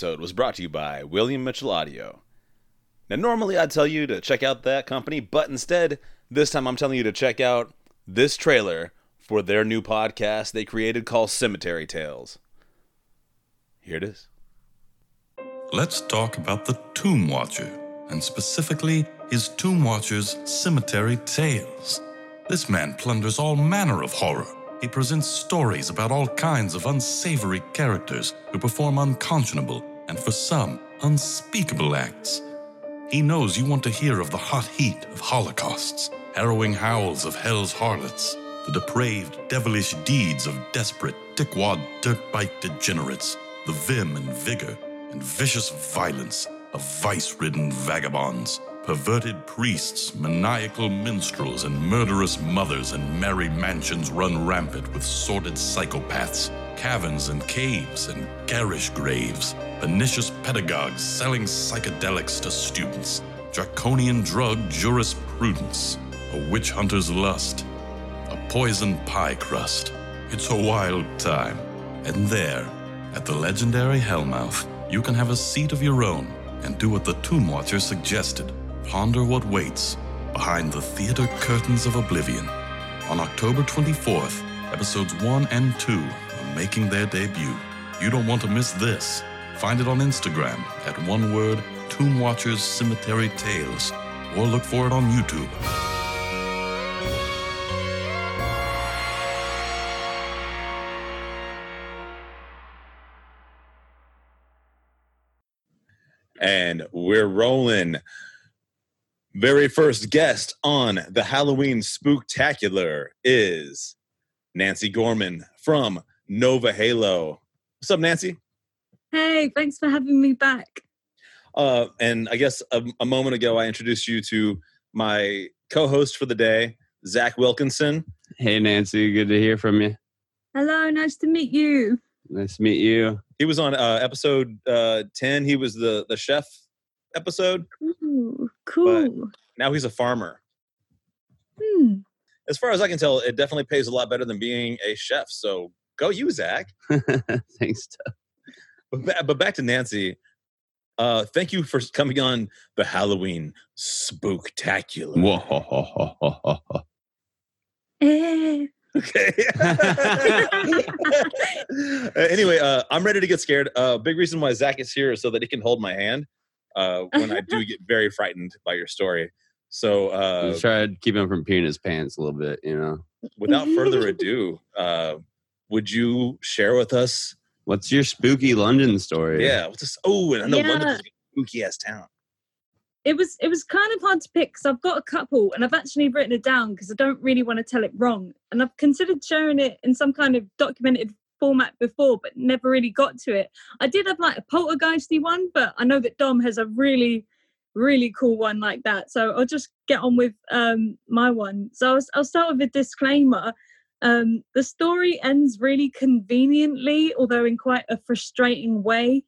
episode was brought to you by William Mitchell Audio. Now, normally I'd tell you to check out that company, but instead, this time I'm telling you to check out this trailer for their new podcast they created called Cemetery Tales. Here it is. Let's talk about the Tomb Watcher, and specifically his Tomb Watcher's Cemetery Tales. This man plunders all manner of horror. He presents stories about all kinds of unsavory characters who perform unconscionable and, for some, unspeakable acts. He knows you want to hear of the hot heat of holocausts, harrowing howls of hell's harlots, the depraved, devilish deeds of desperate, dickwad, dirtbike degenerates, the vim and vigor and vicious violence of vice ridden vagabonds, perverted priests, maniacal minstrels, and murderous mothers and merry mansions run rampant with sordid psychopaths, caverns and caves and garish graves, pernicious pedagogues selling psychedelics to students, draconian drug jurisprudence, a witch hunter's lust, a poisoned pie crust. It's a wild time. And there, at the legendary Hellmouth, you can have a seat of your own and do what the Tomb Watcher suggested. Ponder what waits behind the theater curtains of oblivion. On October 24th, episodes 1 and 2 are making their debut. You don't want to miss this. Find it on Instagram at one word Tomb Watchers Cemetery Tales or look for it on YouTube. And we're rolling. Very first guest on the Halloween Spooktacular is Nancy Gorman from Nova Halo. What's up, Nancy? Hey, thanks for having me back. Uh, and I guess a, a moment ago, I introduced you to my co host for the day, Zach Wilkinson. Hey, Nancy. Good to hear from you. Hello, nice to meet you. Nice to meet you. He was on uh, episode uh, 10. He was the, the chef episode. Ooh, cool. Now he's a farmer. Hmm. As far as I can tell, it definitely pays a lot better than being a chef. So go you, Zach. Thanks. Tuff. But, ba- but back to Nancy. Uh, thank you for coming on the Halloween Spooktacular. Eh. Okay. Uh, anyway, uh, I'm ready to get scared. Uh, big reason why Zach is here is so that he can hold my hand uh, when I do get very frightened by your story. So, uh, Just try to keep him from peeing his pants a little bit, you know. without further ado, uh, would you share with us? What's your spooky London story? Yeah, what's this? Oh, and I know Yeah. London's a spooky ass town. It was it was kind of hard to pick because I've got a couple and I've actually written it down because I don't really want to tell it wrong. And I've considered sharing it in some kind of documented format before, but never really got to it. I did have like a poltergeisty one, but I know that Dom has a really, really cool one like that. So I'll just get on with um, my one. So I'll, I'll start with a disclaimer. Um, the story ends really conveniently, although in quite a frustrating way.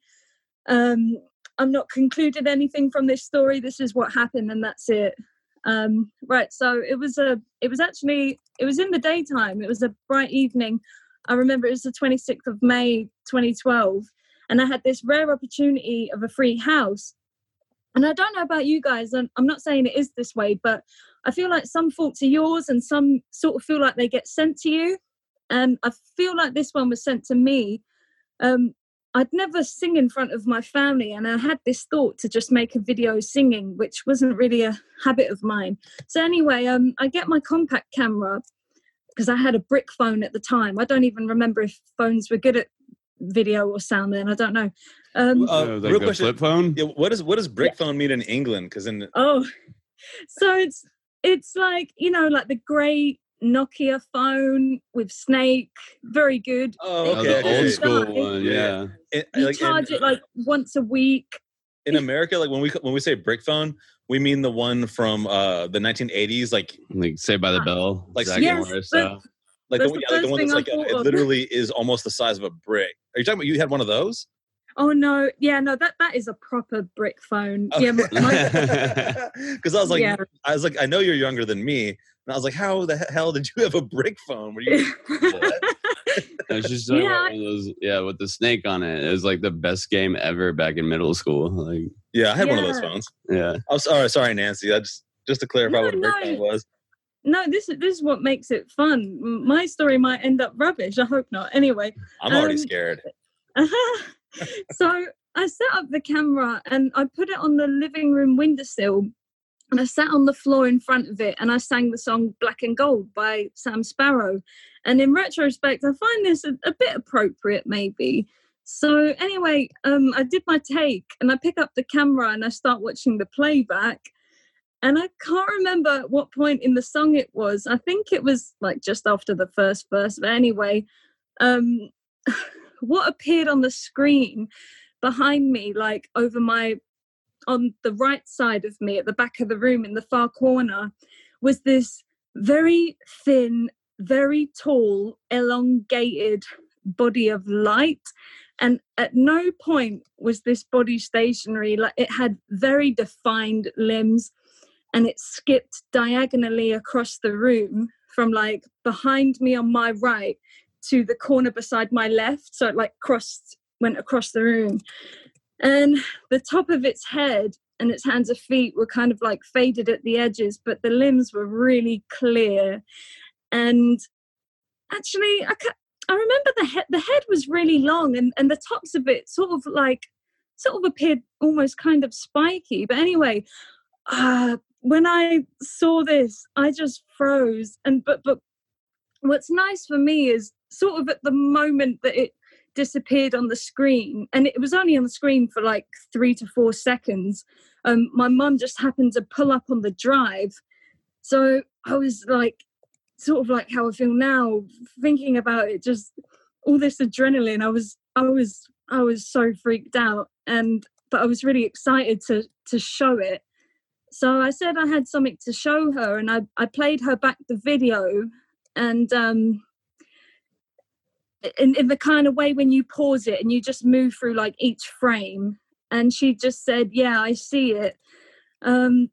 Um, I'm not concluded anything from this story. This is what happened, and that's it. Um, right. So it was a. It was actually. It was in the daytime. It was a bright evening. I remember it was the 26th of May, 2012, and I had this rare opportunity of a free house. And I don't know about you guys. And I'm not saying it is this way, but I feel like some faults are yours, and some sort of feel like they get sent to you. And I feel like this one was sent to me. Um, I'd never sing in front of my family, and I had this thought to just make a video singing, which wasn't really a habit of mine. So anyway, um, I get my compact camera because I had a brick phone at the time. I don't even remember if phones were good at video or sound then. I don't know. Um, Uh, Oh, like real question. flip phone? Yeah, what does what does brick phone mean in England? Because in oh, so it's it's like you know, like the grey Nokia phone with Snake, very good. oh, Oh, okay, the old school one, Yeah. yeah. In- You like, in- charge it like once a week. in America, like when we when we say brick phone, we mean the one from uh the 1980s, like Like Saved by the. Bell. Like, Zack yes, Morris but- style. like the, one- the yeah, like the first one that's I like a, it literally is almost the size of a brick. Are you talking about you had one of those? Oh no, yeah, no, that that is a proper brick phone. Yeah, my, my- Because I was like, Yeah. I was like, I know you're younger than me, and I was like, how the hell did you have a brick phone? Were you? I was just talking Yeah. about one of those, yeah, with the snake on it. It was like the best game ever back in middle school. Like, yeah, I had one of those phones. yeah. I'm sorry, sorry, Nancy. I just just to clarify No, what a brick no. phone was. no, this is this is what makes it fun. My story might end up rubbish. I hope not. Anyway, I'm already Um, scared. so I set up the camera and I put it on the living room windowsill. And I sat on the floor in front of it and I sang the song Black and Gold by Sam Sparro. And in retrospect, I find this a, a bit appropriate, maybe. So, anyway, um, I did my take and I pick up the camera and I start watching the playback. And I can't remember at what point in the song it was. I think it was like just after the first verse. But anyway, um, what appeared on the screen behind me, like over my on the right side of me at the back of the room in the far corner, was this very thin, very tall, elongated body of light. And at no point was this body stationary. Like it had very defined limbs and it skipped diagonally across the room from like behind me on my right to the corner beside my left. So it like crossed, went across the room. And the top of its head and its hands and feet were kind of like faded at the edges, but the limbs were really clear. And actually, I, I remember the head, the head was really long and, and the tops of it sort of like, sort of appeared almost kind of spiky. But anyway, uh, when I saw this, I just froze. And but but what's nice for me is sort of at the moment that it disappeared on the screen, and it was only on the screen for like three to four seconds. Um, my mum just happened to pull up on the drive, so I was like, sort of like how I feel now, thinking about it. Just all this adrenaline. I was I was I was so freaked out, and but I was really excited to to show it. So I said I had something to show her, and I, I played her back the video, and um, in, in the kind of way when you pause it and you just move through like each frame. And she just said, "Yeah, I see it." Um,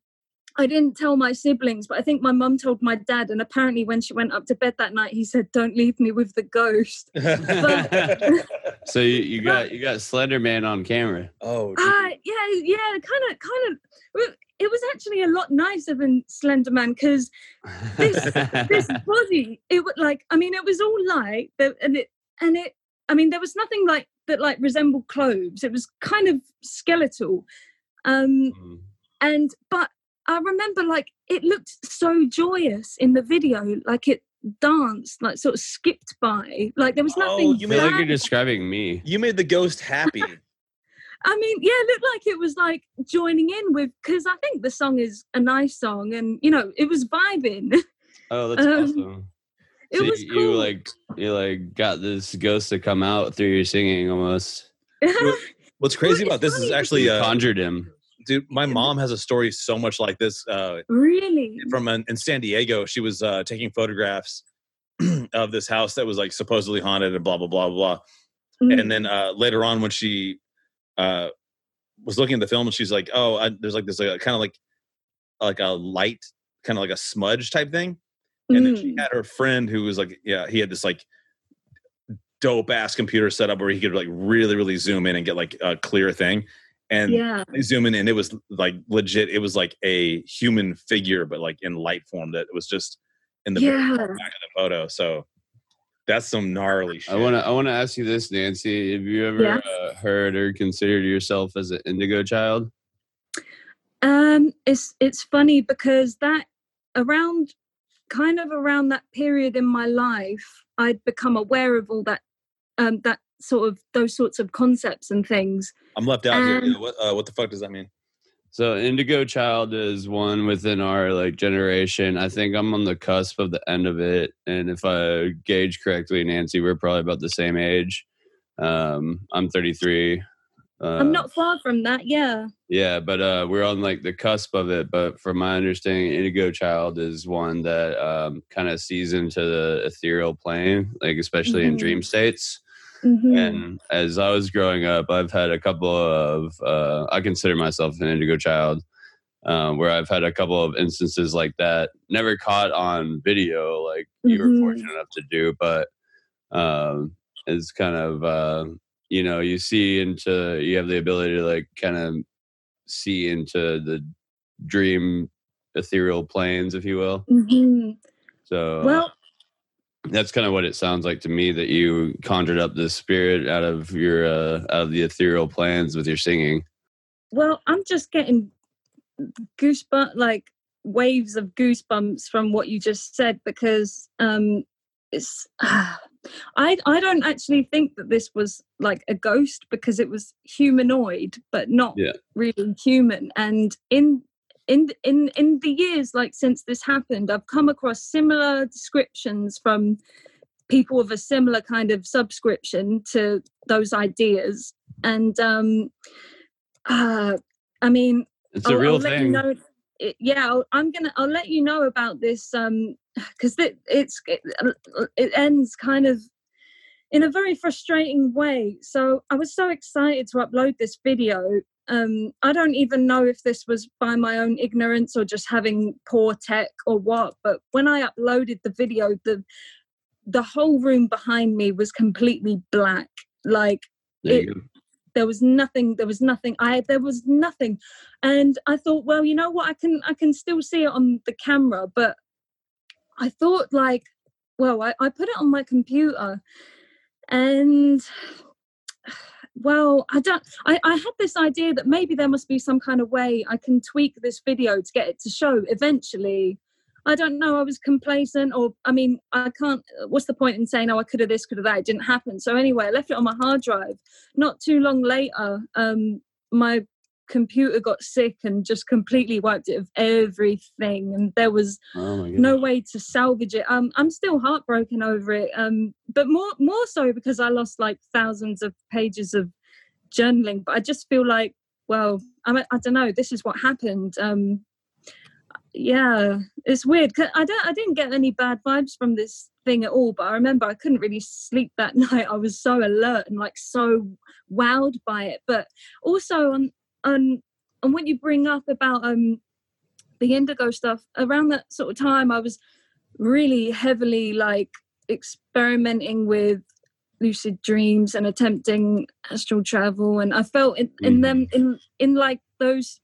I didn't tell my siblings, but I think my mum told my dad. And apparently, when she went up to bed that night, he said, "Don't leave me with the ghost." so you, you got you got Slender Man on camera. oh, Ah, yeah, yeah, kind of, kind of. It was actually a lot nicer than Slender Man because this body, it was like, I mean, it was all light, but- and it, and it, I mean, there was nothing like that, like resembled clothes. It was kind of skeletal, um, Mm. and but I remember like it looked so joyous in the video, like it danced, like sort of skipped by, like there was nothing. Oh, nothing. you I feel like you're describing me. you made the ghost happy. I mean, yeah, it looked like it was like joining in with because I think the song is a nice song, and you know, it was vibing. Oh, that's Um, awesome. It so was you, cool. you like you like got this ghost to come out through your singing almost. What's crazy it's about this is actually, uh, conjured him. Dude. My mom has a story so much like this. Uh, really? from an, in San Diego, she was uh, taking photographs of this house that was like supposedly haunted and blah blah blah blah. Mm. And then uh, later on, when she uh, was looking at the film, she's like, "Oh, I, there's like this uh, kind of like like a light, kind of like a smudge type thing." And then she Mm. had her friend who was like, "Yeah, he had this like dope ass computer set up where he could like really really zoom in and get like a clear thing." And yeah, they zoom in it was like legit it was like a human figure but like in light form that was just in the yeah. back of the photo so that's some gnarly shit I want to I want to ask you this, Nancy. Have you ever Yeah. uh, heard or considered yourself as an indigo child? Um, it's it's funny because that around kind of around that period in my life, I'd become aware of all that um that sort of those sorts of concepts and things. i'm left out here Um, Yeah, what, uh, what the fuck does that mean So indigo child is one within our like generation. I think I'm on the cusp of the end of it, and if I gauge correctly, Nancy, we're probably about the same age. Um, I'm 33. Uh, I'm not far from that. Yeah. Yeah, but uh, we're on like the cusp of it. But from my understanding, indigo child is one that um, kind of sees into the ethereal plane, like especially in Mhm. dream states. Mhm. And as I was growing up, I've had a couple of, uh, I consider myself an indigo child, um, where I've had a couple of instances like that, never caught on video like you Mhm. were fortunate enough to do, but um, it's kind of, uh, you know, you see into, you have the ability to like kind of see into the dream ethereal planes, if you will. Mhm. So, Well, that's kind of what it sounds like to me that you conjured up this spirit out of your uh, out of the ethereal plans with your singing well, I'm just getting goosebumps, like waves of goosebumps from what you just said because um, it's. I I don't actually think that this was like a ghost because it was humanoid, but not Yeah. really human. And in in in in the years like since this happened, I've come across similar descriptions from people with a similar kind of subscription to those ideas. And um, uh, I mean, it's a real you thing know, it, yeah, I'll, I'm gonna. I'll let you know about this um, because it, it's it, it ends kind of in a very frustrating way. So I was so excited to upload this video. Um, I don't even know if this was by my own ignorance or just having poor tech or what. But when I uploaded the video, the the whole room behind me was completely black. Like there it- there was nothing there was nothing i there was nothing and i thought well you know what i can i can still see it on the camera but i thought like well i, I put it on my computer and well i don't I, I had this idea that maybe there must be some kind of way i can tweak this video to get it to show eventually. I don't know i was complacent or i mean i can't what's the point in saying oh i could have this could have that it didn't happen. So anyway i left it on my hard drive. Not too long later, um, my computer got sick and just completely wiped it of everything. And there was oh no way to salvage it. Um, I'm still heartbroken over it. Um, but more more so because I lost like thousands of pages of journaling. But I just feel like, well, I I don't know. This is what happened. Um, yeah, it's weird I don't I didn't get any bad vibes from this thing at all. But I remember I couldn't really sleep that night. I was so alert and like so wowed by it. But also on on and what you bring up about um the indigo stuff around that sort of time i was really heavily like experimenting with lucid dreams and attempting astral travel and i felt in, in them in in like those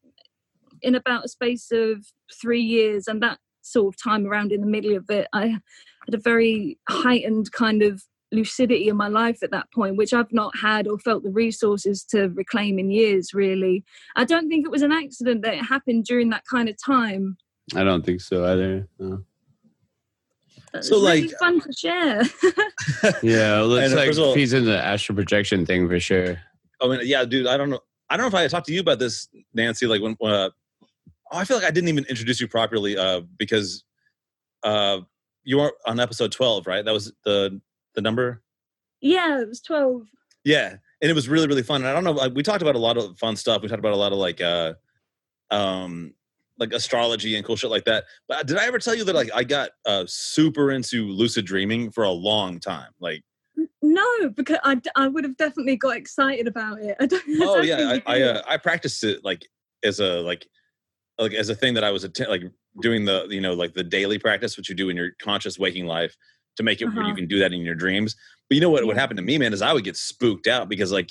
in about a space of three years and that sort of time around in the middle of it i had a very heightened kind of lucidity in my life at that point which i've not had or felt the resources to reclaim in years really I don't think it was an accident that it happened during that kind of time. i don't think so either no. It's So, really like- fun to share. yeah it looks And, uh, like first of all- feeds into the astral projection thing for sure I mean, yeah, dude. I don't know. I don't know if I talked to you about this, Nancy. Like when, uh, oh, I feel like I didn't even introduce you properly uh, because uh, you weren't on episode twelve, right? That was the the number. yeah, it was twelve. Yeah, and it was really really fun. And I don't know. like, We talked about a lot of fun stuff. We talked about a lot of like, uh, um, like astrology and cool shit like that. But did I ever tell you that like I got uh, super into lucid dreaming for a long time? Like, No, because I, I would have definitely got excited about it. I don't, I oh don't yeah, I I, uh, I practiced it like as a like like as a thing that I was atten- like doing the you know like the daily practice which you do in your conscious waking life to make it where you Uh-huh. can do that in your dreams. But you know what would happen to me, man, is I would get spooked out because like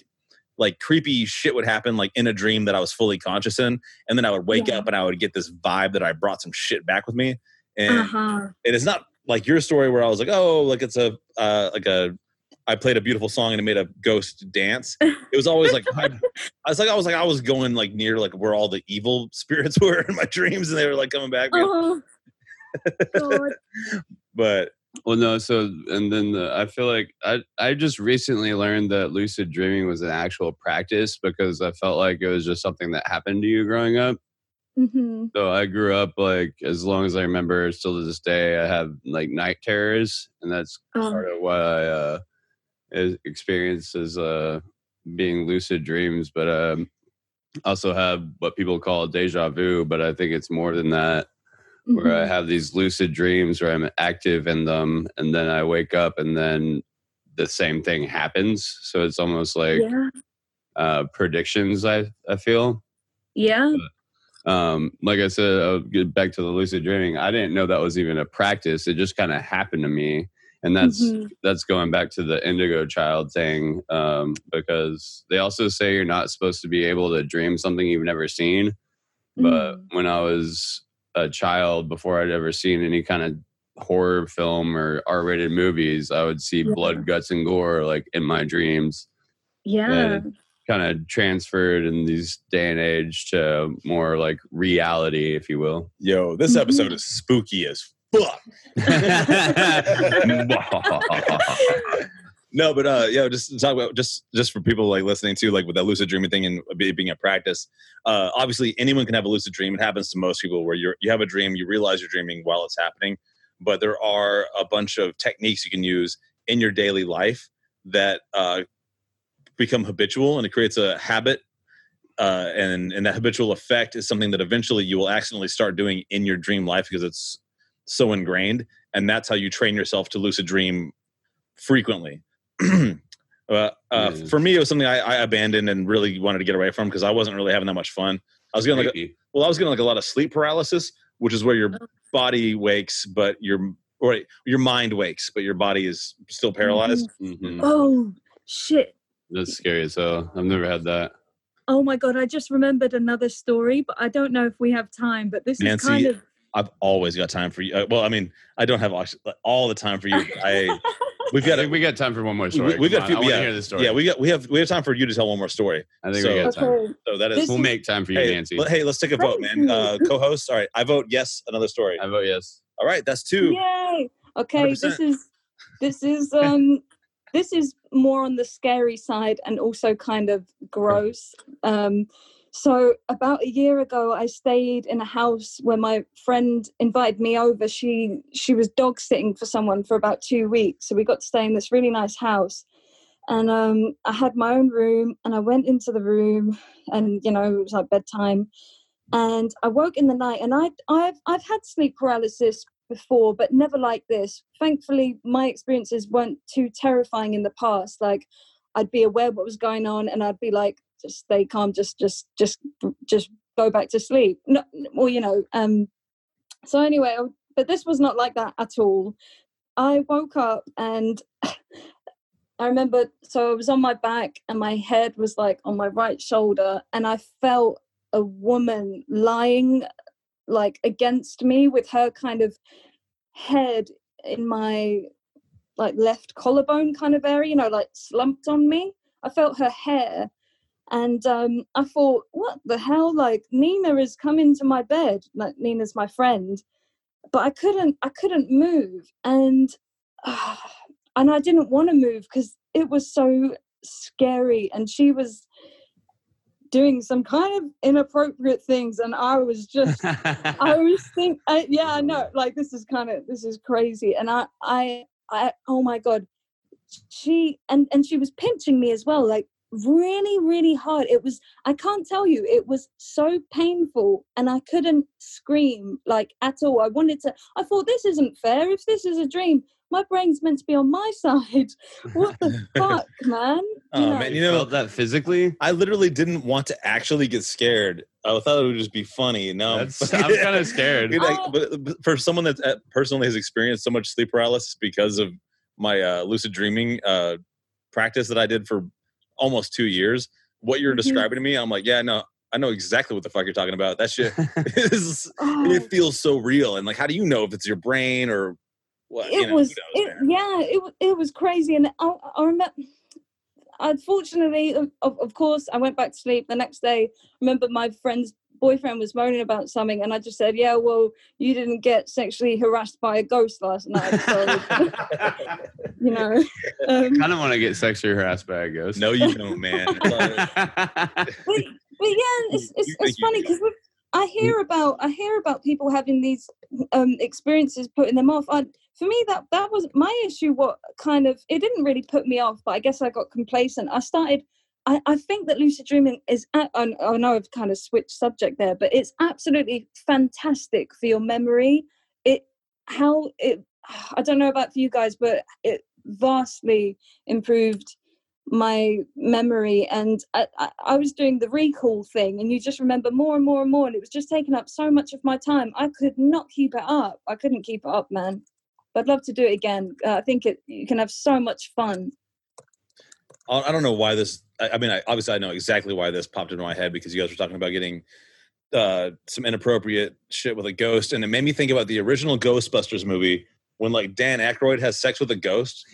like creepy shit would happen like in a dream that I was fully conscious in, and then I would wake Yeah. up and I would get this vibe that I brought some shit back with me, and uh-huh. it is not like your story where I was like, oh, like it's a uh, like a I played a beautiful song and it made a ghost dance. It was always like I, I was like I was like I was going like near like where all the evil spirits were in my dreams and they were like coming back. Oh, God. But Well, no. So, and then the, I feel like I I just recently learned that lucid dreaming was an actual practice because I felt like it was just something that happened to you growing up. hmm So I grew up like as long as I remember, still to this day, I have like night terrors, and that's Oh, part of what I uh, experience as uh, being lucid dreams. But um, also have what people call deja vu, but I think it's more than that where I mhm. have these lucid dreams where I'm active in them, and then I wake up, and then the same thing happens. So it's almost like yeah. uh, predictions. I I feel. Yeah. Um, like I said, I'll get back to the lucid dreaming. I didn't know that was even a practice. It just kind of happened to me, and that's Mhm. that's going back to the indigo child thing. Um, because they also say you're not supposed to be able to dream something you've never seen. But Mm. when I was a child, before I'd ever seen any kind of horror film or R-rated movies, I would see Yeah. blood, guts, and gore like in my dreams. Yeah. Kind of transferred in these day and age to more like reality, if you will. Yo, this Mhm. episode is spooky as fuck. No, but uh, yeah, just talk about just just for people like listening to like with that lucid dreaming thing and being at practice. Uh, obviously, anyone can have a lucid dream. It happens to most people where you're you have a dream, you realize you're dreaming while it's happening. But there are a bunch of techniques you can use in your daily life that uh, become habitual, and it creates a habit. Uh, and and that habitual effect is something that eventually you will accidentally start doing in your dream life because it's so ingrained, and that's how you train yourself to lucid dream frequently. uh, uh, Yeah. For me, it was something I, I abandoned and really wanted to get away from because I wasn't really having that much fun. I was getting like, a, well, I was getting like a lot of sleep paralysis, which is where your Oh. body wakes, but your or your mind wakes, but your body is still paralyzed. Mhm. Oh shit. That's scary as hell. I've never had that. Oh my god, I just remembered another story, but I don't know if we have time. But this Nancy, is kind of I've always got time for you. Uh, well, I mean, I don't have all the time for you. I we've got think we got time for one more story. We, we got on, few, I want yeah, to hear this story. Yeah, we got we have we have time for you to tell one more story. I think so- we got time. okay. So that is This We'll is- make time for you, hey, Nancy. let- hey, let's take a vote, man. Uh, co-host. All right, I vote yes. Another story. I vote yes. All right, that's two. Yay! Okay, this 100%. is this is um this is more on the scary side and also kind of gross. Um so about a year ago I stayed in a house where my friend invited me over. She she was dog sitting for someone for about 2 weeks. So we got to stay in this really nice house. And um I had my own room and I went into the room and you know it was like bedtime and I woke in the night and I I've I've had sleep paralysis before, but never like this. Thankfully, my experiences weren't too terrifying in the past. Like, I'd be aware what was going on, and I'd be like, just stay calm, just, just, just, just go back to sleep. No, well, you know. Um. So anyway, but this was not like that at all. I woke up and I remember. So I was on my back, and my head was like on my right shoulder, and I felt a woman lying like against me with her kind of head in my like left collarbone kind of area you know like slumped on me i felt her hair and um i thought what the hell like nina has come into my bed like nina's my friend but i couldn't i couldn't move and and i didn't want to move because it was so scary and she was doing some kind of inappropriate things and i was just I was think, I, yeah, I know. Like this is kind of this is crazy, and I, I, I, oh my god, she and and she was pinching me as well, like really, really hard. It was I can't tell you, it was so painful, and I couldn't scream like at all. I wanted to. I thought this isn't fair. If this is a dream, my brain's meant to be on my side. What the fuck, man? Oh, man, you you know- felt that physically? I literally didn't want to actually get scared. I thought it would just be funny. No, That's, I'm kind of scared. Dude, like, Oh. but, but for someone that uh, personally has experienced so much sleep paralysis because of my uh, lucid dreaming uh, practice that I did for almost two years, what you're Mhm. describing to me, I'm like, yeah, no, I know exactly what the fuck you're talking about. That shit is, Oh. it feels so real. And like, how do you know if it's your brain or what? you it know, was knows, it, yeah it, it was crazy and i, I remember unfortunately of, of of course i went back to sleep the next day remember my friend's boyfriend was moaning about something and i just said yeah well you didn't get sexually harassed by a ghost last night so you know um, kind of want to get sexually harassed by a ghost. No, you don't, man. But, but yeah, it's it's, it's funny because I hear about I hear about people having these um, experiences putting them off. I, for me, that that was my issue. What kind of it didn't really put me off, but I guess I got complacent. I started. I, I think that lucid dreaming is. I know I've kind of switched subject there, but it's absolutely fantastic for your memory. It how it. I don't know about for you guys, but it vastly improved my memory and I, I, I was doing the recall thing and you just remember more and more and more and it was just taking up so much of my time i could not keep it up i couldn't keep it up man but i'd love to do it again uh, i think it you can have so much fun I I don't know why this. I, mean, I, obviously, I know exactly why this popped into my head because you guys were talking about getting uh, some inappropriate shit with a ghost, and it made me think about the original Ghostbusters movie when like Dan Aykroyd has sex with a ghost.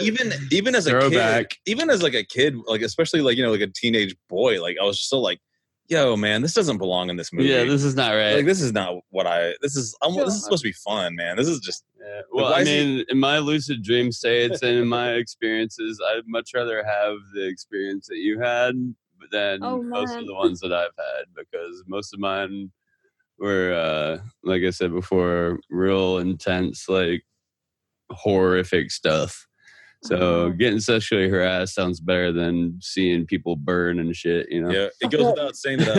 Even even as a Throwback. kid, even as like a kid, like especially like you know like a teenage boy, like I was still like, "Yo, man, this doesn't belong in this movie." yeah, this is not right. like this is not what I. This is I'm, this is supposed to be fun, man. This is just Yeah. Well, I is he- mean, in my lucid dream states and in my experiences, I'd much rather have the experience that you had than Oh, most of the ones that I've had because most of mine were, uh, like I said before, real intense, like horrific stuff. So Oh. getting sexually harassed sounds better than seeing people burn and shit, you know? yeah. It goes without saying that.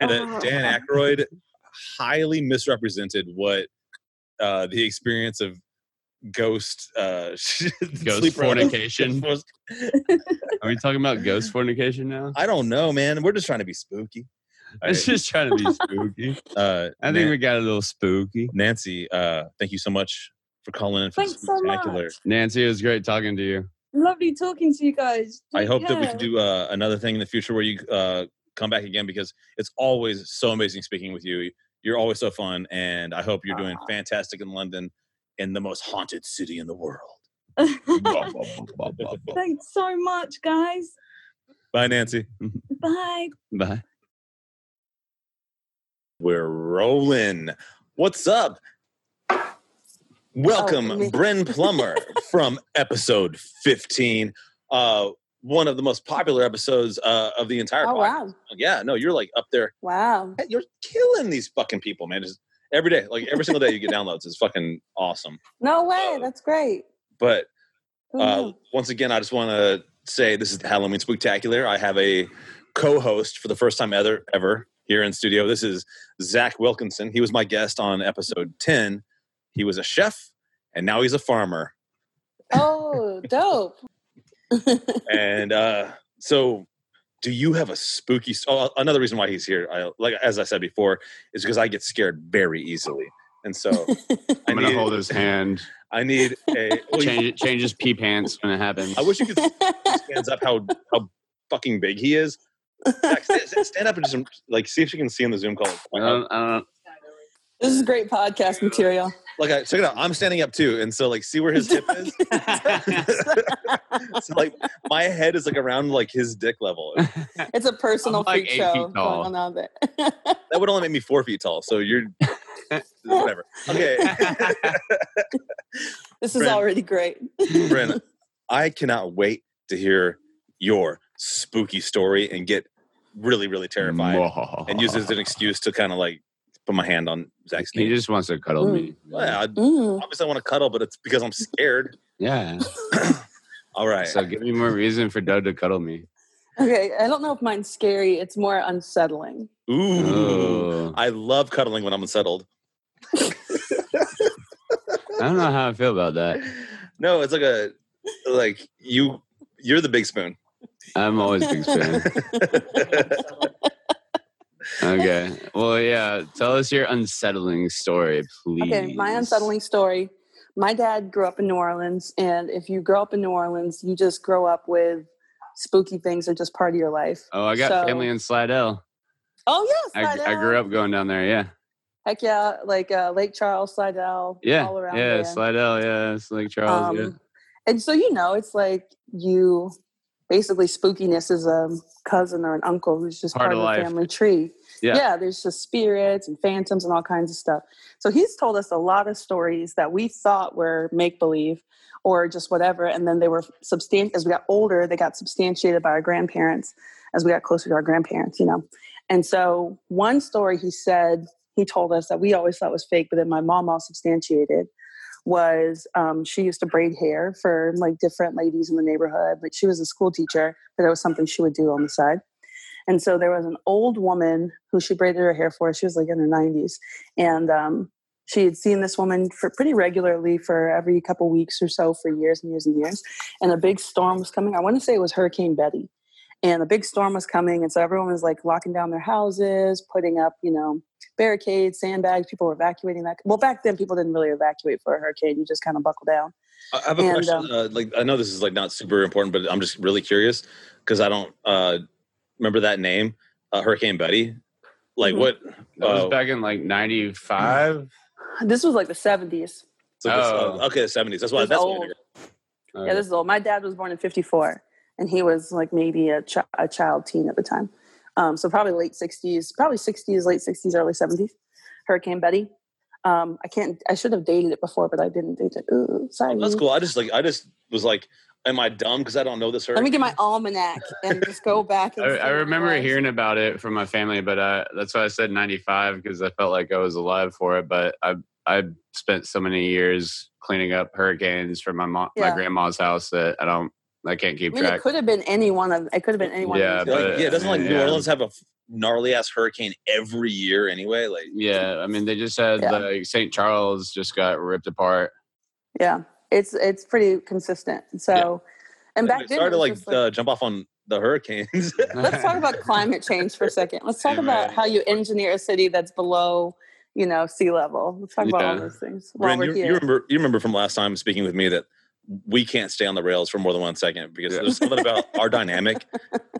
Uh, that Dan Aykroyd highly misrepresented what uh, the experience of ghost uh, Ghost sleep fornication. Are we talking about ghost fornication now? I don't know, man. We're just trying to be spooky. All It's right. just trying to be spooky. Uh, I think Nan- we got a little spooky. Nancy, uh, thank you so much for calling in for thanks so spectacular. much Nancy, it was great talking to you. lovely talking to you guys I Take hope that we can do uh, another thing in the future where you uh, come back again because it's always so amazing speaking with you. You're always so fun, and I hope you're doing Aw. fantastic in London, in the most haunted city in the world. thanks so much guys Bye, Nancy. bye Bye. We're rolling. What's up? Welcome, Oh, me. Bryn Plummer from episode 15. Uh, one of the most popular episodes uh, of the entire Oh podcast. wow! Yeah, no, you're like up there. Wow. You're killing these fucking people, man. Just every day, like every single day you get downloads. It's fucking awesome. No way. Uh, That's great. But uh, once again, I just want to say this is the Halloween Spooktacular. I have a co-host for the first time ever, ever here in studio. This is Zach Wilkinson. He was my guest on episode 10. He was a chef, and now he's a farmer. oh, dope. And uh, so, do you have a spooky? Oh, another reason why he's here, I, like as I said before, is because I get scared very easily, and so I I'm gonna need, hold his hand. I need a. well, you- Change change his pee pants when it happens. I wish you could stand up how how fucking big he is. Stand, stand up and just like see if you can see in the Zoom call. I don't, I don't, this is great podcast material. Like, I, check it out. I'm standing up too, and so like, see where his hip is. so like, my head is like around like his dick level. It's a personal I'm like freak eight show feet going tall. on there. That would only make me four feet tall. So you're whatever. Okay, this is Bryn. already great. Bryn, I cannot wait to hear your spooky story and get really, really terrified and use it as an excuse to kind of like put my hand on Zach's knee. He just wants to cuddle me. Well, I, Mm. obviously, I want to cuddle, but it's because I'm scared. Yeah. All right. So give me more reason for Doug to cuddle me. Okay, I don't know if mine's scary. It's more unsettling. Ooh. Oh. I love cuddling when I'm unsettled. I don't know how I feel about that. No, it's like a like you you're the big spoon. I'm always big spoon. Okay. Well, yeah. Tell us your unsettling story, please. Okay, my unsettling story. My dad grew up in New Orleans, and if you grow up in New Orleans, you just grow up with spooky things are just part of your life. Oh, I got So- family in Slidell. Oh yes, I, I grew up going down there. Yeah. Heck yeah, like uh, Lake Charles, Slidell, Yeah. all around yeah. there. Slidell. Yeah. It's Lake Charles. yeah. Um, And so you know, it's like you basically spookiness is a cousin or an uncle who's just Part part, of the family tree. Yeah. there's just spirits and phantoms and all kinds of stuff. So he's told us a lot of stories that we thought were make believe or just whatever, and then they were substan. As we got older, they got substantiated by our grandparents. As we got closer to our grandparents, you know. And so one story he said he told us that we always thought was fake, but then my mom all substantiated was um, she used to braid hair for like different ladies in the neighborhood. Like she was a school teacher, but that was something she would do on the side. And so there was an old woman who she braided her hair for. She was like in her 90s. And um, she had seen this woman for pretty regularly for every couple weeks or so for years and years and years. And a big storm was coming. I want to say it was Hurricane Betty. And a big storm was coming. And so everyone was like locking down their houses, putting up, you know, barricades, sandbags. People were evacuating that. Well, back then, people didn't really evacuate for a hurricane. You just kind of buckle down. I have a And, question. um, uh, like I know this is like not super important, but I'm just really curious because I don't uh, remember that name, uh, Hurricane Betty. Like Mhm. what? That was uh, back in like '95. This was like the 70s. so this- Oh. uh, okay, the 70s. That's why. That's old. what Yeah, this is old. My dad was born in 54, and he was like maybe a, chi- a child teen at the time. Um, so probably late 60s, probably 60s, late 60s, early 70s. Hurricane Betty. Um, I can't, I should have dated it before, but I didn't date it. Ooh, sorry. That's cool. I just like I just was like, am I dumb because I don't know this Hurricane? Let me get my almanac and just go back. And I, I what it remember hearing about it from my family, but uh, that's why I said '95 because I felt like I was alive for it. But I I spent so many years cleaning up hurricanes from my mom, my grandma's house that I don't I can't keep I mean, it could have been any one of. It could have been any one. Yeah, of these Like, yeah, doesn't like New. Orleans have a gnarly ass hurricane every year anyway? Like, Yeah, I mean they just had Yeah. like St. Charles just got ripped apart. Yeah, it's it's pretty consistent. So, and back it's then, hard to like, like uh, jump off on the hurricanes. let's talk about climate change for a second. Let's talk Yeah, about man. how you engineer a city that's below, you know, sea level. Let's talk about all those things while Bryn, we're you, here. you remember you remember from last time speaking with me that we can't stay on the rails for more than one second because Yeah. there's something about our dynamic.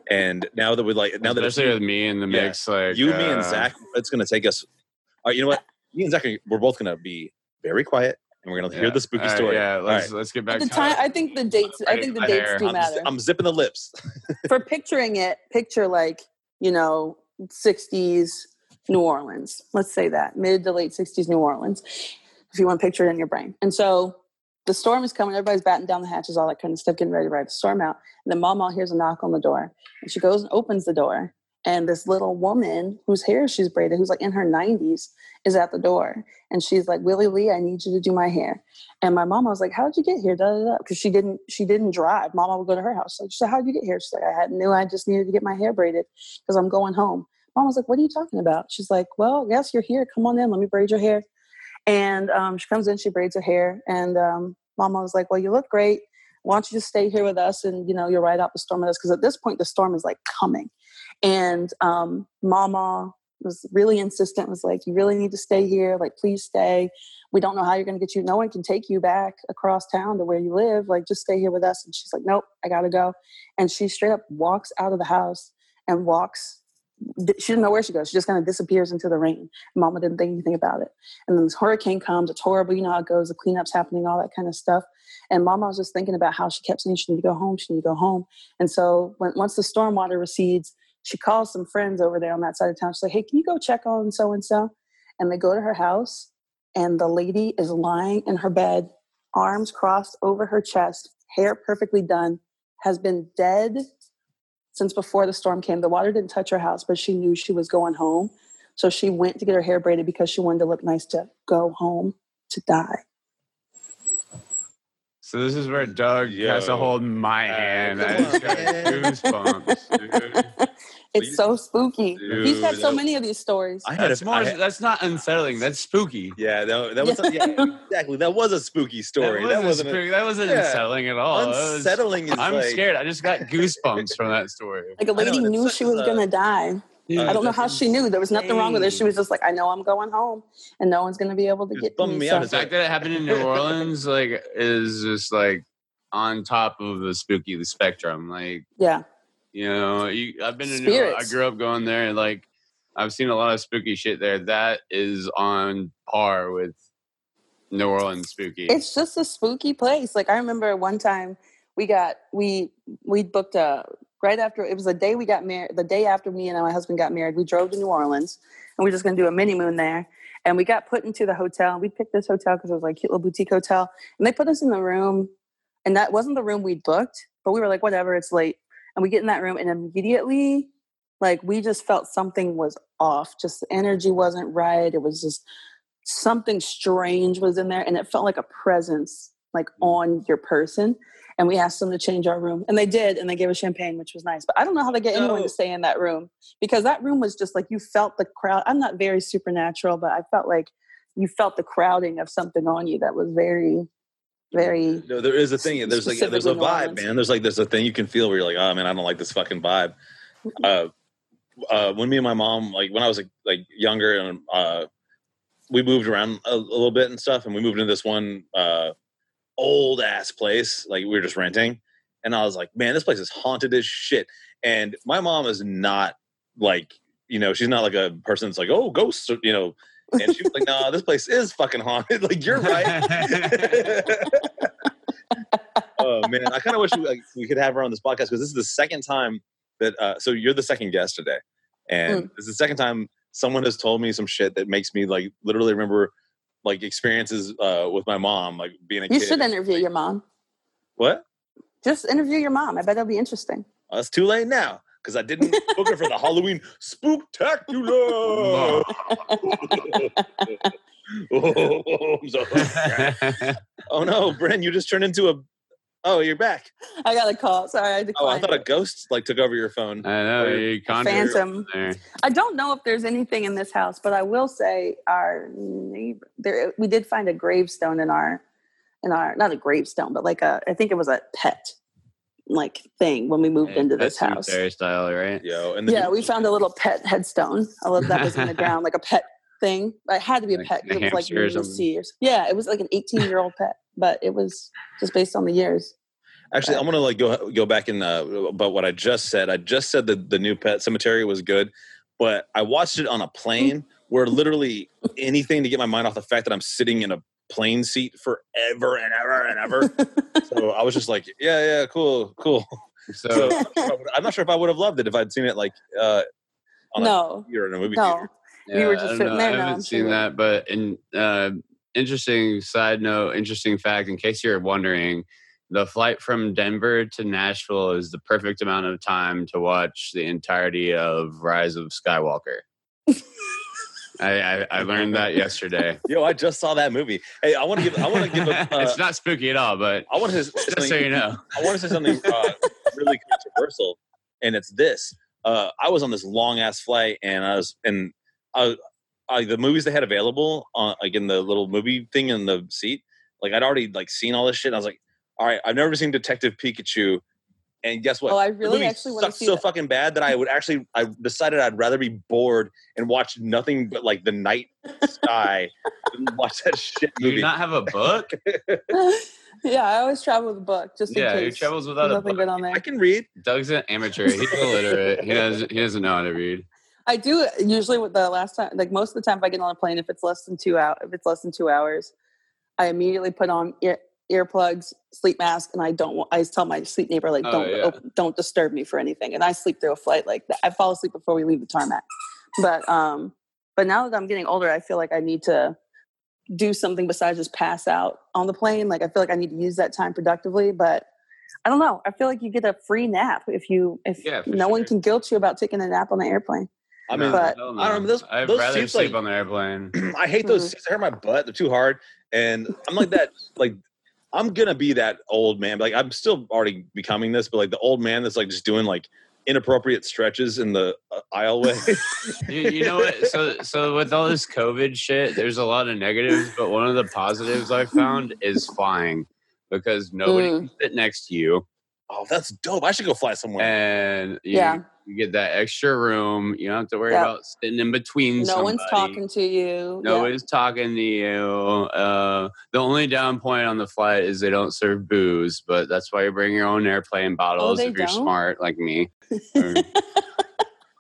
And now that we like now that it's Especially you, with me in the Yeah. mix, like you, me, and uh, Zach, it's gonna take us. All right, you know what? Me and Zach, are, we're both gonna be very quiet, and we're gonna hear the spooky All right, story. Yeah, let's right. let's get back At the to time, I think the dates. I think the my dates hair. do I'm, matter. I'm zipping the lips. For picturing it, picture like you know, '60s New Orleans. Let's say that mid to late '60s New Orleans, if you want to picture it in your brain. And so the storm is coming. Everybody's batting down the hatches, all that kind of stuff, getting ready to ride the storm out. And then Mama hears a knock on the door, and she goes and opens the door. And this little woman whose hair she's braided, who's like in her 90s, is at the door. And she's like, Willie Lee, I need you to do my hair. And my mama was like, How'd you get here? Da, da, da. Because she didn't she didn't drive. Mama would go to her house. So she said, How'd you get here? She's like, I had knew I just needed to get my hair braided because I'm going home. Mom was like, What are you talking about? She's like, Well, yes, you're here. Come on in. Let me braid your hair. And um, she comes in, she braids her hair. And um, Mama was like, Well, you look great. Why don't you just stay here with us and you know you'll ride out the storm with us? Because at this point the storm is like coming. And um, Mama was really insistent, was like, You really need to stay here. Like, please stay. We don't know how you're gonna get you. No one can take you back across town to where you live. Like, just stay here with us. And she's like, Nope, I gotta go. And she straight up walks out of the house and walks she didn't know where she goes. She just kind of disappears into the rain. Mama didn't think anything about it. And then this hurricane comes. It's horrible. You know how it goes. The cleanup's happening, all that kind of stuff. And Mama was just thinking about how she kept saying she need to go home. She need to go home. And so when, once the storm water recedes, she calls some friends over there on that side of town. She's like, "Hey, can you go check on so and so?" And they go to her house, and the lady is lying in her bed, arms crossed over her chest, hair perfectly done, has been dead since before the storm came. The water didn't touch her house, but she knew she was going home. So she went to get her hair braided because she wanted to look nice to go home to die. So this is where Doug has to hold my hand. come I just got goosebumps, dude. it's so spooky. He's had so many of these stories. I had That's a, more. I had- that's not unsettling. That's spooky. yeah, that, that was yeah, exactly. That was a spooky story. That That, wasn't, wasn't a- that wasn't yeah. unsettling at all. That was- unsettling. is I'm like, scared. I just got goosebumps from that story. like a lady and it's knew she was a- going to die. Uh, I don't know that's how she knew. There was nothing wrong with her. She was just like, I know I'm going home and no one's going to be able to It's get bumming me. me So- out. The fact that it happened in New Orleans, like, is just like on top of the spooky spectrum. Like, yeah. you know, you, I've been to New Orleans. I grew up going there, and like, I've seen a lot of spooky shit there. That is on par with New Orleans spooky. It's just a spooky place. Like I remember one time we got we we booked a right after it was the day we got married. The day after me and my husband got married, we drove to New Orleans and we are just going to do a mini moon there. And we got put into the hotel. We picked this hotel because it was like a cute little boutique hotel, and they put us in the room. And that wasn't the room we'd booked, but we were like, whatever, it's late. And we get in that room, and immediately, like, we just felt something was off. Just the energy wasn't right. It was just something strange was in there and it felt like a presence like mm. on your person and we asked them to change our room and they did and they gave us champagne which was nice but i don't know how they get anyone to stay in that room because that room was just like you felt the crowd i'm not very supernatural but i felt like you felt the crowding of something on you that was very, very. No, there is a thing. There's like there's a vibe, Orleans. man. There's like there's a thing you can feel where you're like, oh man, I don't like this fucking vibe. Uh, uh, when me and my mom, like when I was like, like younger, and uh, we moved around a, a little bit and stuff, and we moved into this one uh, old ass place, like we were just renting, and I was like, man, this place is haunted as shit. And my mom is not like, you know, she's not like a person that's like, oh, ghosts, you know. And she was like, no, this place is fucking haunted. like you're right. oh man, I kind of wish we, like, we could have her on this podcast because this is the second time that. Uh, so you're the second guest today, and Mm. this is the second time someone has told me some shit that makes me like literally remember like experiences uh, with my mom, like being a You kid. should interview your mom. What? Just interview your mom. I bet it'll be interesting. Oh, it's too late now because I didn't book her for the Halloween spooktacular. oh, I'm so- oh no, Brent, you just turned into a. Oh, you're back. I got a call. Sorry, I Oh, I declined. thought a ghost like took over your phone. I know you conjured Phantom. I don't know if there's anything in this house, but I will say our neighbor there we did find a gravestone in our in our not a gravestone, but like a I think it was a pet like thing when we moved Yeah, into this house. cemetery style, right? Yo, and Yeah, we found a little pet headstone. I love that was in the ground, like a pet thing. It had to be a Like pet. a 'cause It was like hamster or maybe something? years. Yeah, it was like an 18 year old pet, but it was just based on the years. Actually, I'm gonna like go go back and uh, about what I just said. I just said that the new Pet Sematary was good, but I watched it on a plane where literally anything to get my mind off the fact that I'm sitting in a plane seat forever and ever and ever. so I was just like, yeah, yeah, cool, cool. So So I'm not sure if I would have loved it if I'd seen it like uh, on no, a or in a movie no. theater. We were just I sitting there, I no, haven't I'm seen that, but in uh, interesting side note, interesting fact. In case you're wondering, the flight from Denver to Nashville is the perfect amount of time to watch the entirety of Rise of Skywalker. I, I, I learned that yesterday. Yo, I just saw that movie. Hey, I want to give I want to give a, uh, it's not spooky at all, but I want to say just so you know. I want to say something uh, really controversial, and it's this. Uh, I was on this long ass flight, and I was and I, I, the movies they had available on like in the little movie thing in the seat. Like I'd already like seen all this shit. And I was like, all right, I've never seen Detective Pikachu, and guess what? Oh, I The really movie actually want to sucked see so that. fucking bad that I would actually I decided I'd rather be bored and watch nothing but like the night sky than watch that shit Do you not have a book? yeah, I always travel with a book just in yeah, he case. travels without There's a nothing book. good on there. I can read. Doug's an amateur. He's illiterate. he doesn't. He doesn't know how to read. I do usually with the last time, like most of the time, if I get on a plane, if it's less than two out, if it's less than two hours, I immediately put on ear, earplugs, sleep mask, and I don't. I tell my sleep neighbor like, Oh, don't yeah. open, don't disturb me for anything, and I sleep through a flight like that. I fall asleep before we leave the tarmac. But um, but now that I'm getting older, I feel like I need to do something besides just pass out on the plane. Like I feel like I need to use that time productively, but. I don't know. I feel like you get a free nap if you if Yeah, no one can guilt you about taking a nap on the airplane. I mean, But- I don't know, those- I'd those rather seats, sleep like- on the airplane. I hate those Mhm. seats. They hurt my butt. They're too hard. And I'm like that. Like I'm gonna be that old man. Like I'm still already becoming this, but like the old man that's like just doing like inappropriate stretches in the uh, aisleway. you, you know what? So, so with all this COVID shit, there's a lot of negatives, but one of the positives I found is flying because nobody Mm. can sit next to you, oh, that's dope. I should go fly somewhere. and you, Yeah. You get that extra room. You don't have to worry Yep. about sitting in between. No one's talking to you. No Yeah. one's talking to you. Uh, the only down point on the flight is they don't serve booze, but that's why you bring your own airplane bottles Oh, they if you're don't? smart like me. Or-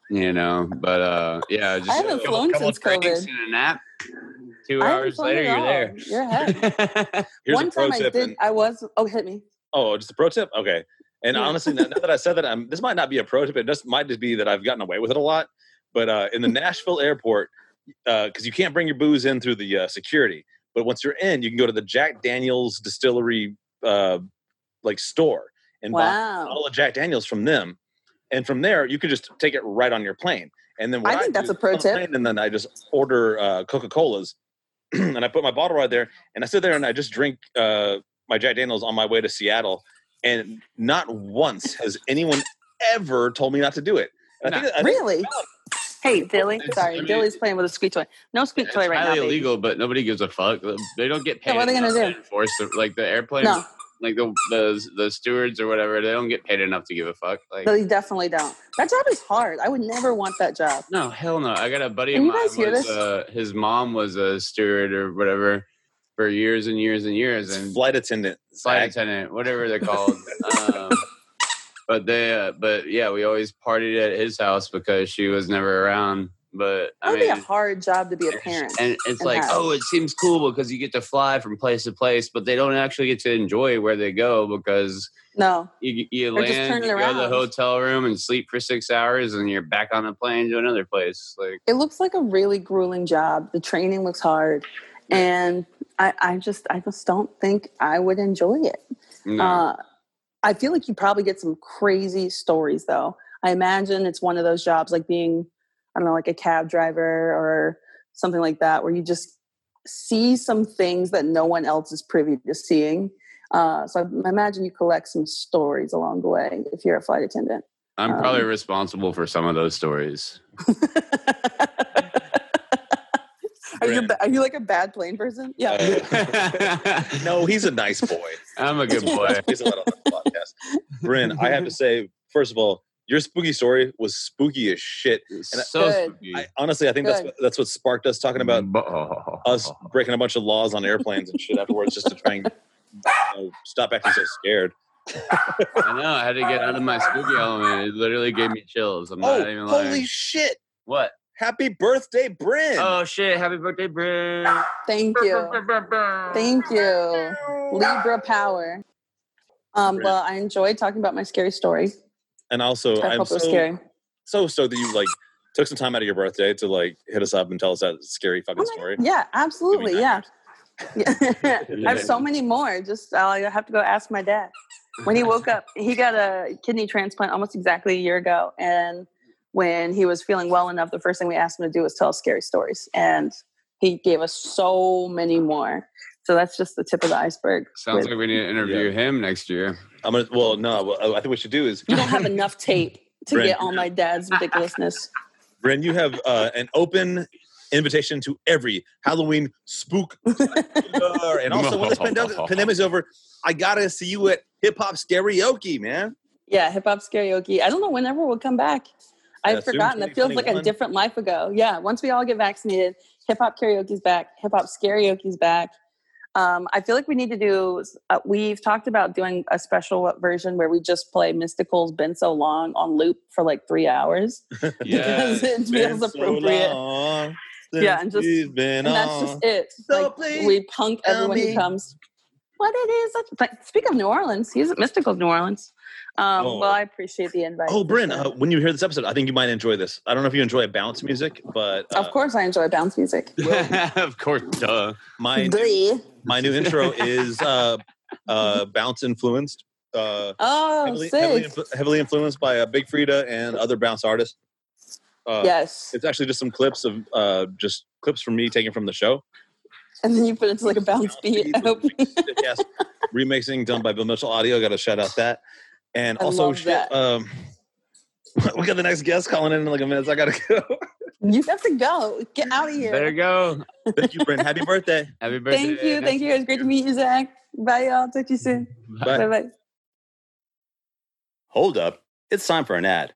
you know, but uh, yeah, just I haven't a couple, flown couple since COVID. and a nap. Two hours later, you're there. You're ahead. Here's One a pro time I tip. did. and- I was. Oh, hit me. oh, just a pro tip. Okay. And honestly, now now that I said that, I'm, this might not be a pro tip. It just might just be that I've gotten away with it a lot. But uh, in the Nashville airport, because you can't bring your booze in through the uh, security, but once you're in, you can go to the Jack Daniel's distillery uh, like store and buy a Wow. bottle of Jack Daniels from them, and from there you can just take it right on your plane. And then I think do that's a pro tip. plane, And then I just order uh, Coca Colas, and I put my bottle right there, and I sit there and I just drink uh, my Jack Daniels on my way to Seattle. And not once has anyone ever told me not to do it. And I think, I think Really? Hey, Dilly. It's- Sorry, I mean- Dilly's playing with a squeak toy. No squeak toy right now. highly baby. illegal, but nobody gives a fuck. They don't get paid. Yeah, what are they gonna do? Force like the airplane, No, like the, the the stewards or whatever. They don't get paid enough to give a fuck. Like they definitely don't. That job is hard. I would never want that job. no, hell no. I got a buddy Can of you mine. guys hear was, this? uh, his mom was a steward or whatever for years and years and years, and Flight attendant. flight Zach. attendant, whatever they're called. um, but they, uh, but yeah, we always partied at his house because she was never around. But That I would be a hard job to be a parent. and it's and like, have. oh, it seems cool because you get to fly from place to place, but they don't actually get to enjoy where they go because No, you, you Or just land, turn it you go to the hotel room and sleep for six hours, and you're back on the plane to another place. Like, it looks like a really grueling job. The training looks hard, and I, I just, I just don't think I would enjoy it. no. Uh, I feel like you probably get some crazy stories though. I imagine it's one of those jobs like being, I don't know, like a cab driver or something like that, where you just see some things that no one else is privy to seeing. Uh, so I imagine you collect some stories along the way if you're a flight attendant. I'm probably um, responsible for some of those stories. are you are you like a bad plane person? Yeah. Uh, no, he's a nice boy. I'm a good boy. He's a lot on the podcast. Bryn, I have to say, first of all, your spooky story was spooky as shit. so Good. spooky. I, honestly, I think that's what, that's what sparked us talking about us breaking a bunch of laws on airplanes and shit afterwards, just to try and you know, stop acting so scared. I know. I had to get out of my spooky element. It literally gave me chills. I'm not even Oh, lying. holy shit! what? Happy birthday, Bryn! Oh shit! Happy birthday, Bryn. Thank you. Thank you. Libra power. Um, well, I enjoyed talking about my scary story. and also, I I'm hope it was scary. so so that you like took some time out of your birthday to like hit us up and tell us that scary fucking story. Yeah, absolutely. Maybe Yeah. I have so many more. Just I have to go ask my dad. When he woke up, he got a kidney transplant almost exactly a year ago. And when he was feeling well enough, the first thing we asked him to do was tell us scary stories. And he gave us so many more. So that's just the tip of the iceberg. Sounds with- like we need to interview him next year. I'm gonna. Well, no. Well, I think what we should do is, you don't have enough tape to Brent, get all my dad's ridiculousness. Bryn, you have uh, an open invitation to every Halloween spook. and also, when this pandemic, is over, I gotta see you at Hip Hop Karaoke, man. Yeah, hip hop karaoke. I don't know whenever we'll come back. Yeah, I've soon, forgotten. It feels like a different life ago. Yeah, once we all get vaccinated, hip hop karaoke's back. Hip hop karaoke's back. Um, I feel like we need to do. Uh, we've talked about doing a special version where we just play "Mystikal's Been So Long" on loop for like three hours Yeah. because it Been feels so appropriate. long Yeah, and just- we've been and that's just it. So Like, please we punk tell everyone who comes. What it is? That's, but speak of New Orleans, he's at Mystikal's New Orleans. Um, Oh. Well, I appreciate the invite. Oh, for Bryn, sure. uh, when you hear this episode, I think you might enjoy this. I don't know if you enjoy bounce music, but uh, of course, I enjoy bounce music. of course, duh. my Bleh. my new intro is uh, uh, bounce influenced. Uh, Oh, heavily, sick. heavily, influ- heavily influenced by uh, Big Freedia and other bounce artists. Uh, yes. It's actually just some clips of uh, just clips from me taken from the show. And then you put it to like a bounce beat. I yes, remixing done by Bill Mitchell Audio. Got to shout out that. And I also, love shit, um, we got the next guest calling in in like a minute. So I gotta go. you have to go. Get out of here. Better go. Thank you, Brent. Happy birthday. Happy birthday. Thank you. Thank you. It was great to meet you, Zach. Bye, y'all. Talk to you soon. Bye. Bye bye. Hold up. It's time for an ad.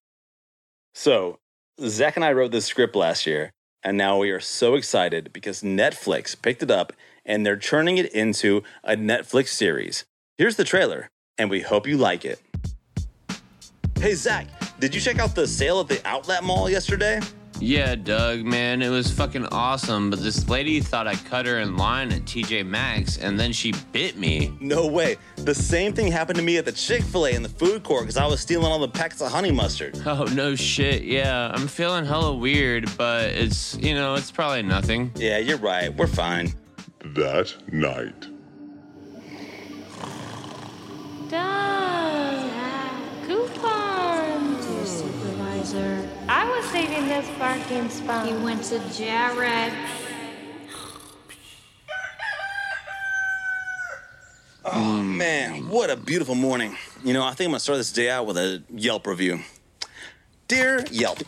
So, Zach and I wrote this script last year, and now we are so excited because Netflix picked it up and they're turning it into a Netflix series. Here's the trailer, and we hope you like it. Hey, Zach, did you check out the sale at the outlet mall yesterday? Yeah, Doug, man, it was fucking awesome. But this lady thought I cut her in line at TJ Maxx, and then she bit me. No way. The same thing happened to me at the Chick fil A in the food court because I was stealing all the packs of honey mustard. Oh no shit. Yeah, I'm feeling hella weird, but it's you know it's probably nothing. Yeah, you're right. We're fine. That night. Doug, I was saving this parking spot. he went to Jared. Oh man, what a beautiful morning. You know, I think I'm gonna start this day out with a Yelp review. Dear Yelp,